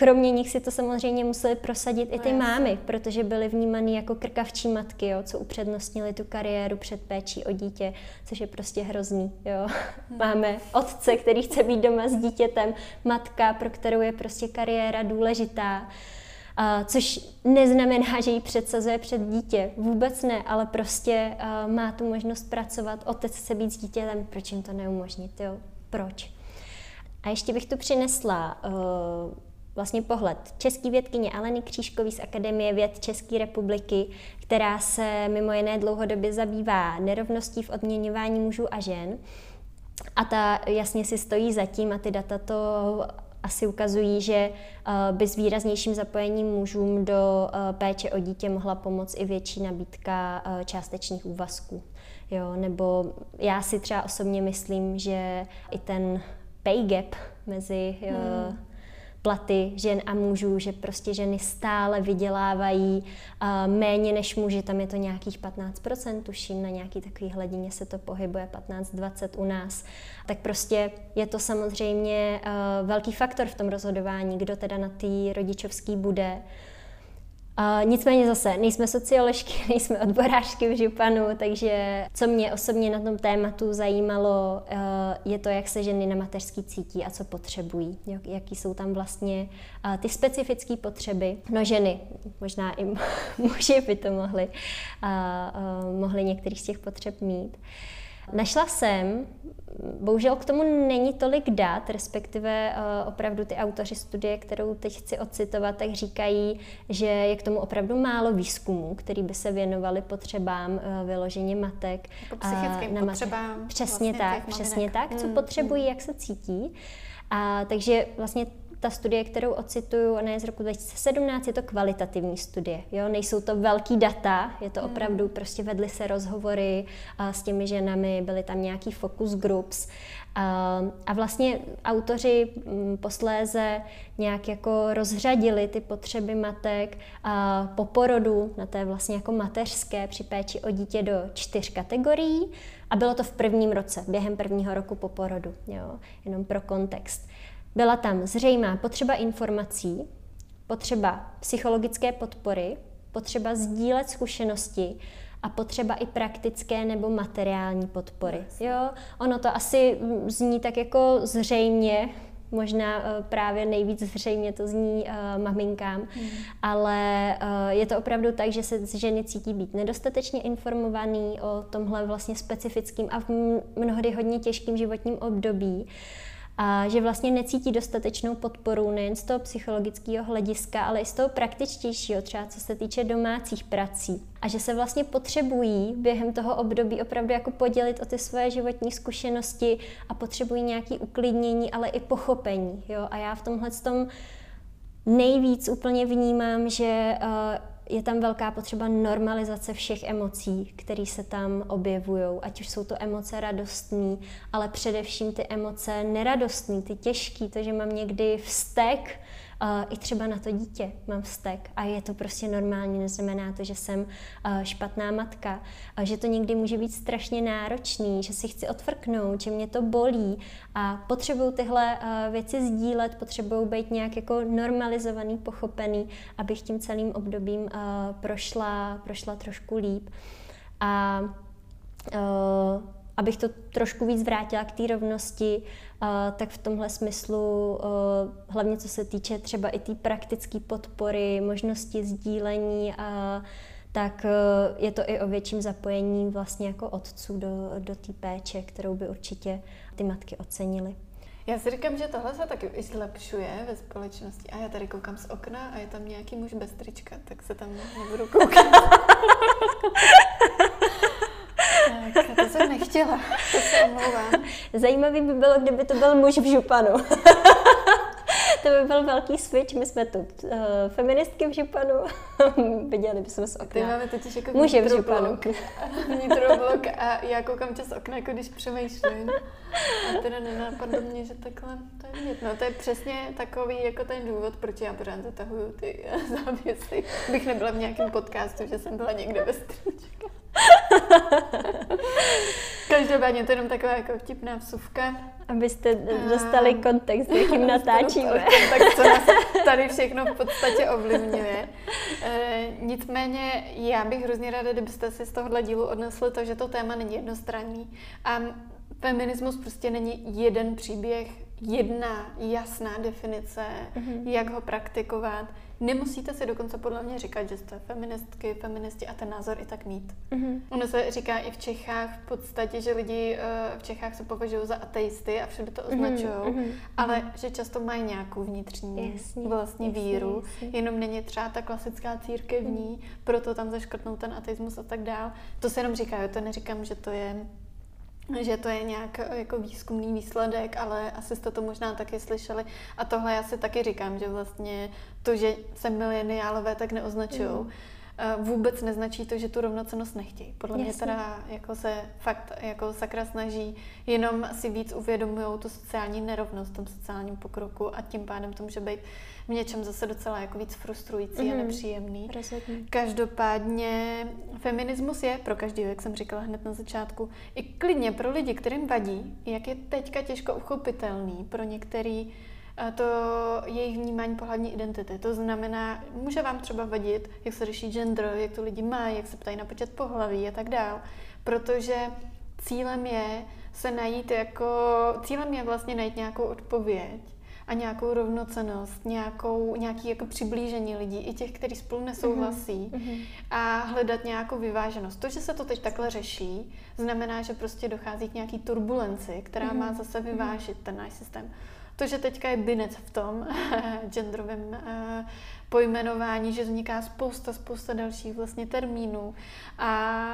Kromě nich si to samozřejmě museli prosadit i ty no, mámy, protože byly vnímané jako krkavčí matky, jo, co upřednostnili tu kariéru před péčí o dítě, což je prostě hrozný. Jo. Hmm. Máme otce, který chce být doma s dítětem, matka, pro kterou je prostě kariéra důležitá. Uh, což neznamená, že ji předsazuje před dítě. Vůbec ne, ale prostě uh, má tu možnost pracovat, otec chce být s dítětem, proč jim to neumožnit, jo? Proč? A ještě bych tu přinesla uh, vlastně pohled český vědkyně Aleny Křížkový z Akademie věd České republiky, která se mimo jiné dlouhodobě zabývá nerovností v odměňování mužů a žen. A ta jasně si stojí zatím a ty data to asi ukazují, že eh, by s výraznějším zapojením mužům do eh, péče o dítě mohla pomoct i větší nabídka eh, částečných úvazků. Jo, nebo já si třeba osobně myslím, že i ten pay gap mezi hmm platy žen a mužů, že prostě ženy stále vydělávají uh, méně než muži, tam je to nějakých 15%, tuším, na nějaký takový hladině se to pohybuje 15-20 u nás. Tak prostě je to samozřejmě uh, velký faktor v tom rozhodování, kdo teda na té rodičovský bude. Uh, nicméně zase, nejsme socioložky, [laughs] nejsme odborářky v Županu, takže co mě osobně na tom tématu zajímalo, uh, je to, jak se ženy na mateřský cítí a co potřebují, jak, jaký jsou tam vlastně uh, ty specifické potřeby. No ženy, možná i [laughs] muži by to mohli, mohli některých z těch potřeb mít. Našla jsem, bohužel k tomu není tolik dat, respektive uh, opravdu ty autoři studie, kterou teď chci ocitovat, tak říkají, že je k tomu opravdu málo výzkumů, který by se věnovali potřebám uh, vyloženě matek. Jako psychickým uh, na potřebám. Přesně vlastně tak, přesně tak, co mm, potřebují, mm. jak se cítí. A takže vlastně ta studie, kterou ocituju, ona je z roku 2017, je to kvalitativní studie. Jo? Nejsou to velký data, je to hmm. opravdu, prostě vedly se rozhovory a s těmi ženami, byly tam nějaký focus groups. A, a vlastně autoři mm, posléze nějak jako rozřadili ty potřeby matek a po porodu na té vlastně jako mateřské při péči o dítě do čtyř kategorií a bylo to v prvním roce, během prvního roku po porodu, jo? jenom pro kontext. Byla tam zřejmá potřeba informací, potřeba psychologické podpory, potřeba sdílet zkušenosti a potřeba i praktické nebo materiální podpory. Jo? Ono to asi zní tak jako zřejmě, možná uh, právě nejvíc zřejmě to zní uh, maminkám, hmm. ale uh, je to opravdu tak, že se ženy cítí být nedostatečně informovaný o tomhle vlastně specifickým a v mnohdy hodně těžkým životním období a že vlastně necítí dostatečnou podporu nejen z toho psychologického hlediska, ale i z toho praktičtějšího, třeba co se týče domácích prací. A že se vlastně potřebují během toho období opravdu jako podělit o ty svoje životní zkušenosti a potřebují nějaké uklidnění, ale i pochopení. Jo? A já v tomhle tom nejvíc úplně vnímám, že uh, je tam velká potřeba normalizace všech emocí, které se tam objevují, ať už jsou to emoce radostné, ale především ty emoce neradostné, ty těžké, to, že mám někdy vztek, i třeba na to dítě mám vztek a je to prostě normální, neznamená to, že jsem špatná matka, a že to někdy může být strašně náročný, že si chci odfrknout, že mě to bolí a potřebuju tyhle věci sdílet, potřebuju být nějak jako normalizovaný, pochopený, abych tím celým obdobím prošla, prošla trošku líp. A uh, abych to trošku víc vrátila k té rovnosti, tak v tomhle smyslu, hlavně co se týče třeba i té tý praktické podpory, možnosti sdílení, tak je to i o větším zapojení vlastně jako otců do, do té péče, kterou by určitě ty matky ocenily. Já si říkám, že tohle se taky i zlepšuje ve společnosti. A já tady koukám z okna a je tam nějaký muž bez trička, tak se tam nebudu koukat. [laughs] Tak, to jsem nechtěla, to se omlouvám. Zajímavý by bylo, kdyby to byl muž v županu. [laughs] to by byl velký switch. My jsme tu uh, feministky v županu, [laughs] viděli bychom z okna. Ty máme totiž jako Muže v županu. [laughs] Vnitroblok a já koukám čas okna, jako když přemýšlím. A teda nenapadlo mě, že takhle to je vidět. No to je přesně takový jako ten důvod, proč já pořád zatahuju ty závěsy. Bych nebyla v nějakém podcastu, že jsem byla někde ve stříčka. Každopádně to je jenom taková jako vtipná vsuvka. Abyste dostali kontext, jakým [laughs] natáčíme. tak co nás tady všechno v podstatě ovlivňuje. E, nicméně já bych hrozně ráda, kdybyste si z tohohle dílu odnesli to, že to téma není jednostranný. A feminismus prostě není jeden příběh, jedna jasná definice, mm-hmm. jak ho praktikovat. Nemusíte si dokonce podle mě říkat, že jste feministky, feministi a ten názor i tak mít. Mm-hmm. Ono se říká i v Čechách v podstatě, že lidi uh, v Čechách se považují za ateisty a všude to mhm, označují, mm-hmm. ale mm-hmm. že často mají nějakou vnitřní jasně, vlastní jasně, víru, jasně. jenom není třeba ta klasická církevní, mm-hmm. proto tam zaškrtnou ten ateismus a tak dál. To se jenom říká, jo, to neříkám, že to je že to je nějak eh, jako výzkumný výsledek, ale asi jste to možná taky slyšeli. A tohle já si taky říkám, že vlastně to, že se mileniálové tak neoznačují, mm. vůbec neznačí to, že tu rovnocenost nechtějí. Podle Jasně. mě teda jako se fakt jako sakra snaží, jenom si víc uvědomují tu sociální nerovnost v tom sociálním pokroku a tím pádem to může být v něčem zase docela jako víc frustrující mm-hmm. a mhm. nepříjemný. Rozhodně. Každopádně feminismus je pro každého, jak jsem říkala hned na začátku, i klidně pro lidi, kterým vadí, jak je teďka těžko uchopitelný pro některý to jejich vnímání pohlavní identity. To znamená, může vám třeba vadit, jak se řeší gender, jak to lidi mají, jak se ptají na počet pohlaví a tak dál. Protože cílem je se najít jako, cílem je vlastně najít nějakou odpověď a nějakou rovnocenost, nějakou, nějaký jako přiblížení lidí, i těch, kteří spolu nesouhlasí mm-hmm. a hledat nějakou vyváženost. To, že se to teď takhle řeší, znamená, že prostě dochází k nějaký turbulenci, která mm-hmm. má zase mhm. vyvážit ten náš systém. To, že teďka je binec v tom [laughs] genderovém uh, pojmenování, že vzniká spousta, spousta dalších vlastně termínů a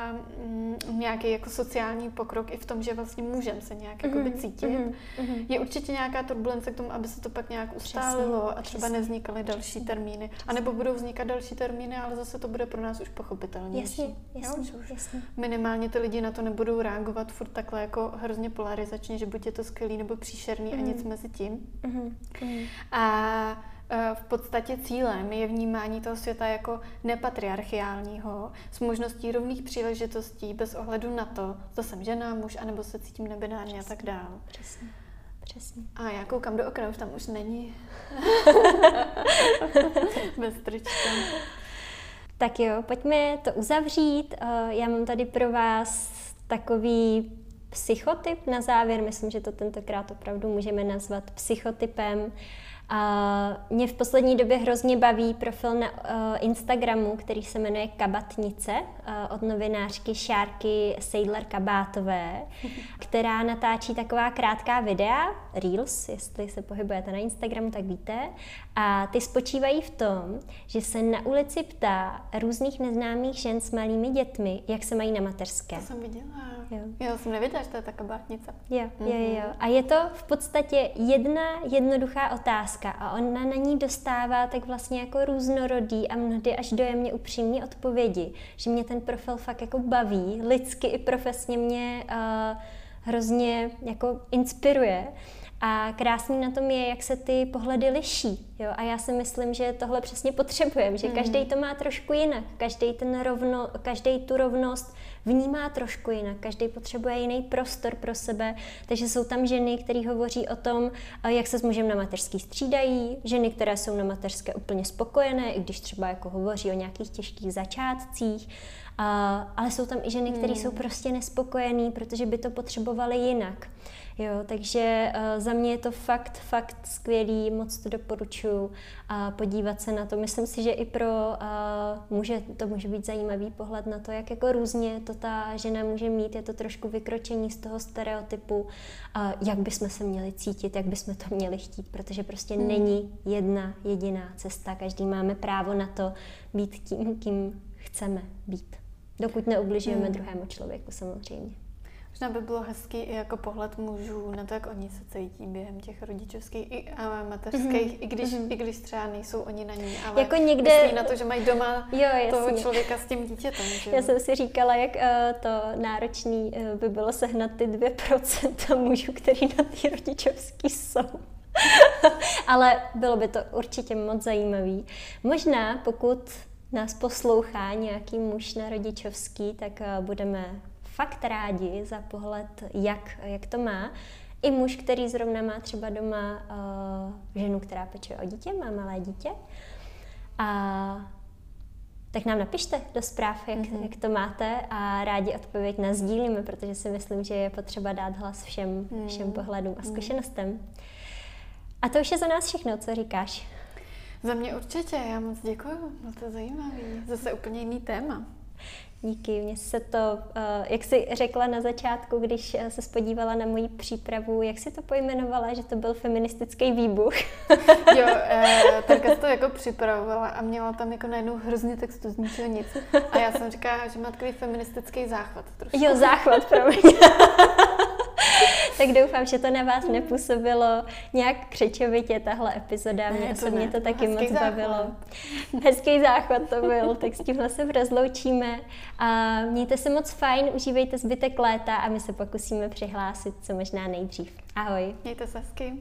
mm, nějaký jako sociální pokrok i v tom, že vlastně můžeme se nějak mm-hmm. jakoby cítit. Mm-hmm. Je určitě nějaká turbulence k tomu, aby se to pak nějak ustálilo přesně, a třeba přesně. nevznikaly další přesně. termíny. A nebo budou vznikat další termíny, ale zase to bude pro nás už pochopitelnější. Jasně, jasně, jo, jasně. Minimálně ty lidi na to nebudou reagovat furt takhle jako hrozně polarizačně, že buď je to skvělý nebo příšerný mm-hmm. a nic mezi tím. Mm-hmm. A v podstatě cílem je vnímání toho světa jako nepatriarchiálního, s možností rovných příležitostí bez ohledu na to, zda jsem žena, muž, anebo se cítím nebinárně a tak dál. Přesně. Přesně. A já koukám do okna, už tam už není. [laughs] bez trička. Tak jo, pojďme to uzavřít. Eh, já mám tady pro vás takový psychotyp na závěr. Myslím, že to tentokrát opravdu můžeme nazvat psychotypem. A mě v poslední době hrozně baví profil na uh, Instagramu, který se jmenuje Kabatnice uh, od novinářky Šárky Seidler Kabátové, která natáčí taková krátká videa, Reels, jestli se pohybujete na Instagramu, tak víte. A ty spočívají v tom, že se na ulici ptá různých neznámých žen s malými dětmi, jak se mají na mateřské. To jsem viděla. Jo. Já jsem nevěděla, že to je ta kabátnice. Jo, mm-hmm. jo, jo. A je to v podstatě jedna jednoduchá otázka a ona na ní dostává tak vlastně jako různorodý a mnohdy až dojemně upřímný odpovědi, že mě ten profil fakt jako baví, lidsky i profesně mě uh, hrozně jako inspiruje. A krásný na tom je, jak se ty pohledy liší. Jo? A já si myslím, že tohle přesně potřebujeme, že mm. každý to má trošku jinak. Každý ten rovno, každý tu rovnost vnímá trošku jinak. Každý potřebuje jiný prostor pro sebe. Takže jsou tam ženy, které hovoří o tom, jak se s mužem na mateřský střídají, ženy, které jsou na mateřské úplně spokojené, i když třeba jako hovoří o nějakých těžkých začátcích. A, ale jsou tam i ženy, které hmm. jsou prostě nespokojené, protože by to potřebovaly jinak. Jo, takže uh, za mě je to fakt, fakt skvělý, moc to doporučuji a podívat se na to. Myslím si, že i pro uh, muže to může být zajímavý pohled na to, jak jako různě to ta žena může mít. Je to trošku vykročení z toho stereotypu, uh, jak bychom se měli cítit, jak bychom to měli chtít, protože prostě hmm. není jedna jediná cesta. Každý máme právo na to být tím, kým chceme být. Dokud neubližujeme hmm. druhému člověku samozřejmě. Možná by bylo hezký i jako pohled mužů na to, jak oni se cítí během těch rodičovských i a mateřských, mm-hmm. i, když, mm-hmm. i když třeba nejsou oni na ní, ale jako někde... myslí na to, že mají doma jo, toho člověka s tím dítětem. Že? Já jsem si říkala, jak uh, to náročný uh, by bylo sehnat ty 2% mužů, který na ty rodičovský jsou. [laughs] ale bylo by to určitě moc zajímavý. Možná, pokud nás poslouchá nějaký muž na rodičovský, tak uh, budeme fakt rádi za pohled, jak, jak to má. I muž, který zrovna má třeba doma uh, ženu, která pečuje o dítě, má malé dítě. A tak nám napište do zpráv, jak, mm-hmm. jak to máte a rádi odpověď na sdílíme, protože si myslím, že je potřeba dát hlas všem, mm. všem pohledům a mhm. zkušenostem. Mm. A to už je za nás všechno, co říkáš? Za mě určitě, já moc děkuji, bylo to zajímavé. Zase úplně jiný téma. Díky, mně se to, eh, jak jsi řekla na začátku, když eh, se spodívala na moji přípravu, jak jsi to pojmenovala, že to byl feministický výbuch? jo, eh, Terka to jako připravovala a měla tam jako najednou hrozně textu z ničeho nic. A já jsem říkala, že má takový feministický záchvat trošku. Jo, záchvat, promiň. [laughs] [laughs] tak doufám, že to na vás nepůsobilo nějak křečovitě tahle epizoda. Mě osobně to, to taky moc záchod. bavilo. Hezký záchod to byl, tak s tímhle se rozloučíme. A mějte se moc fajn, užívejte zbytek léta a my se pokusíme přihlásit co možná nejdřív. Ahoj. Mějte se hezky.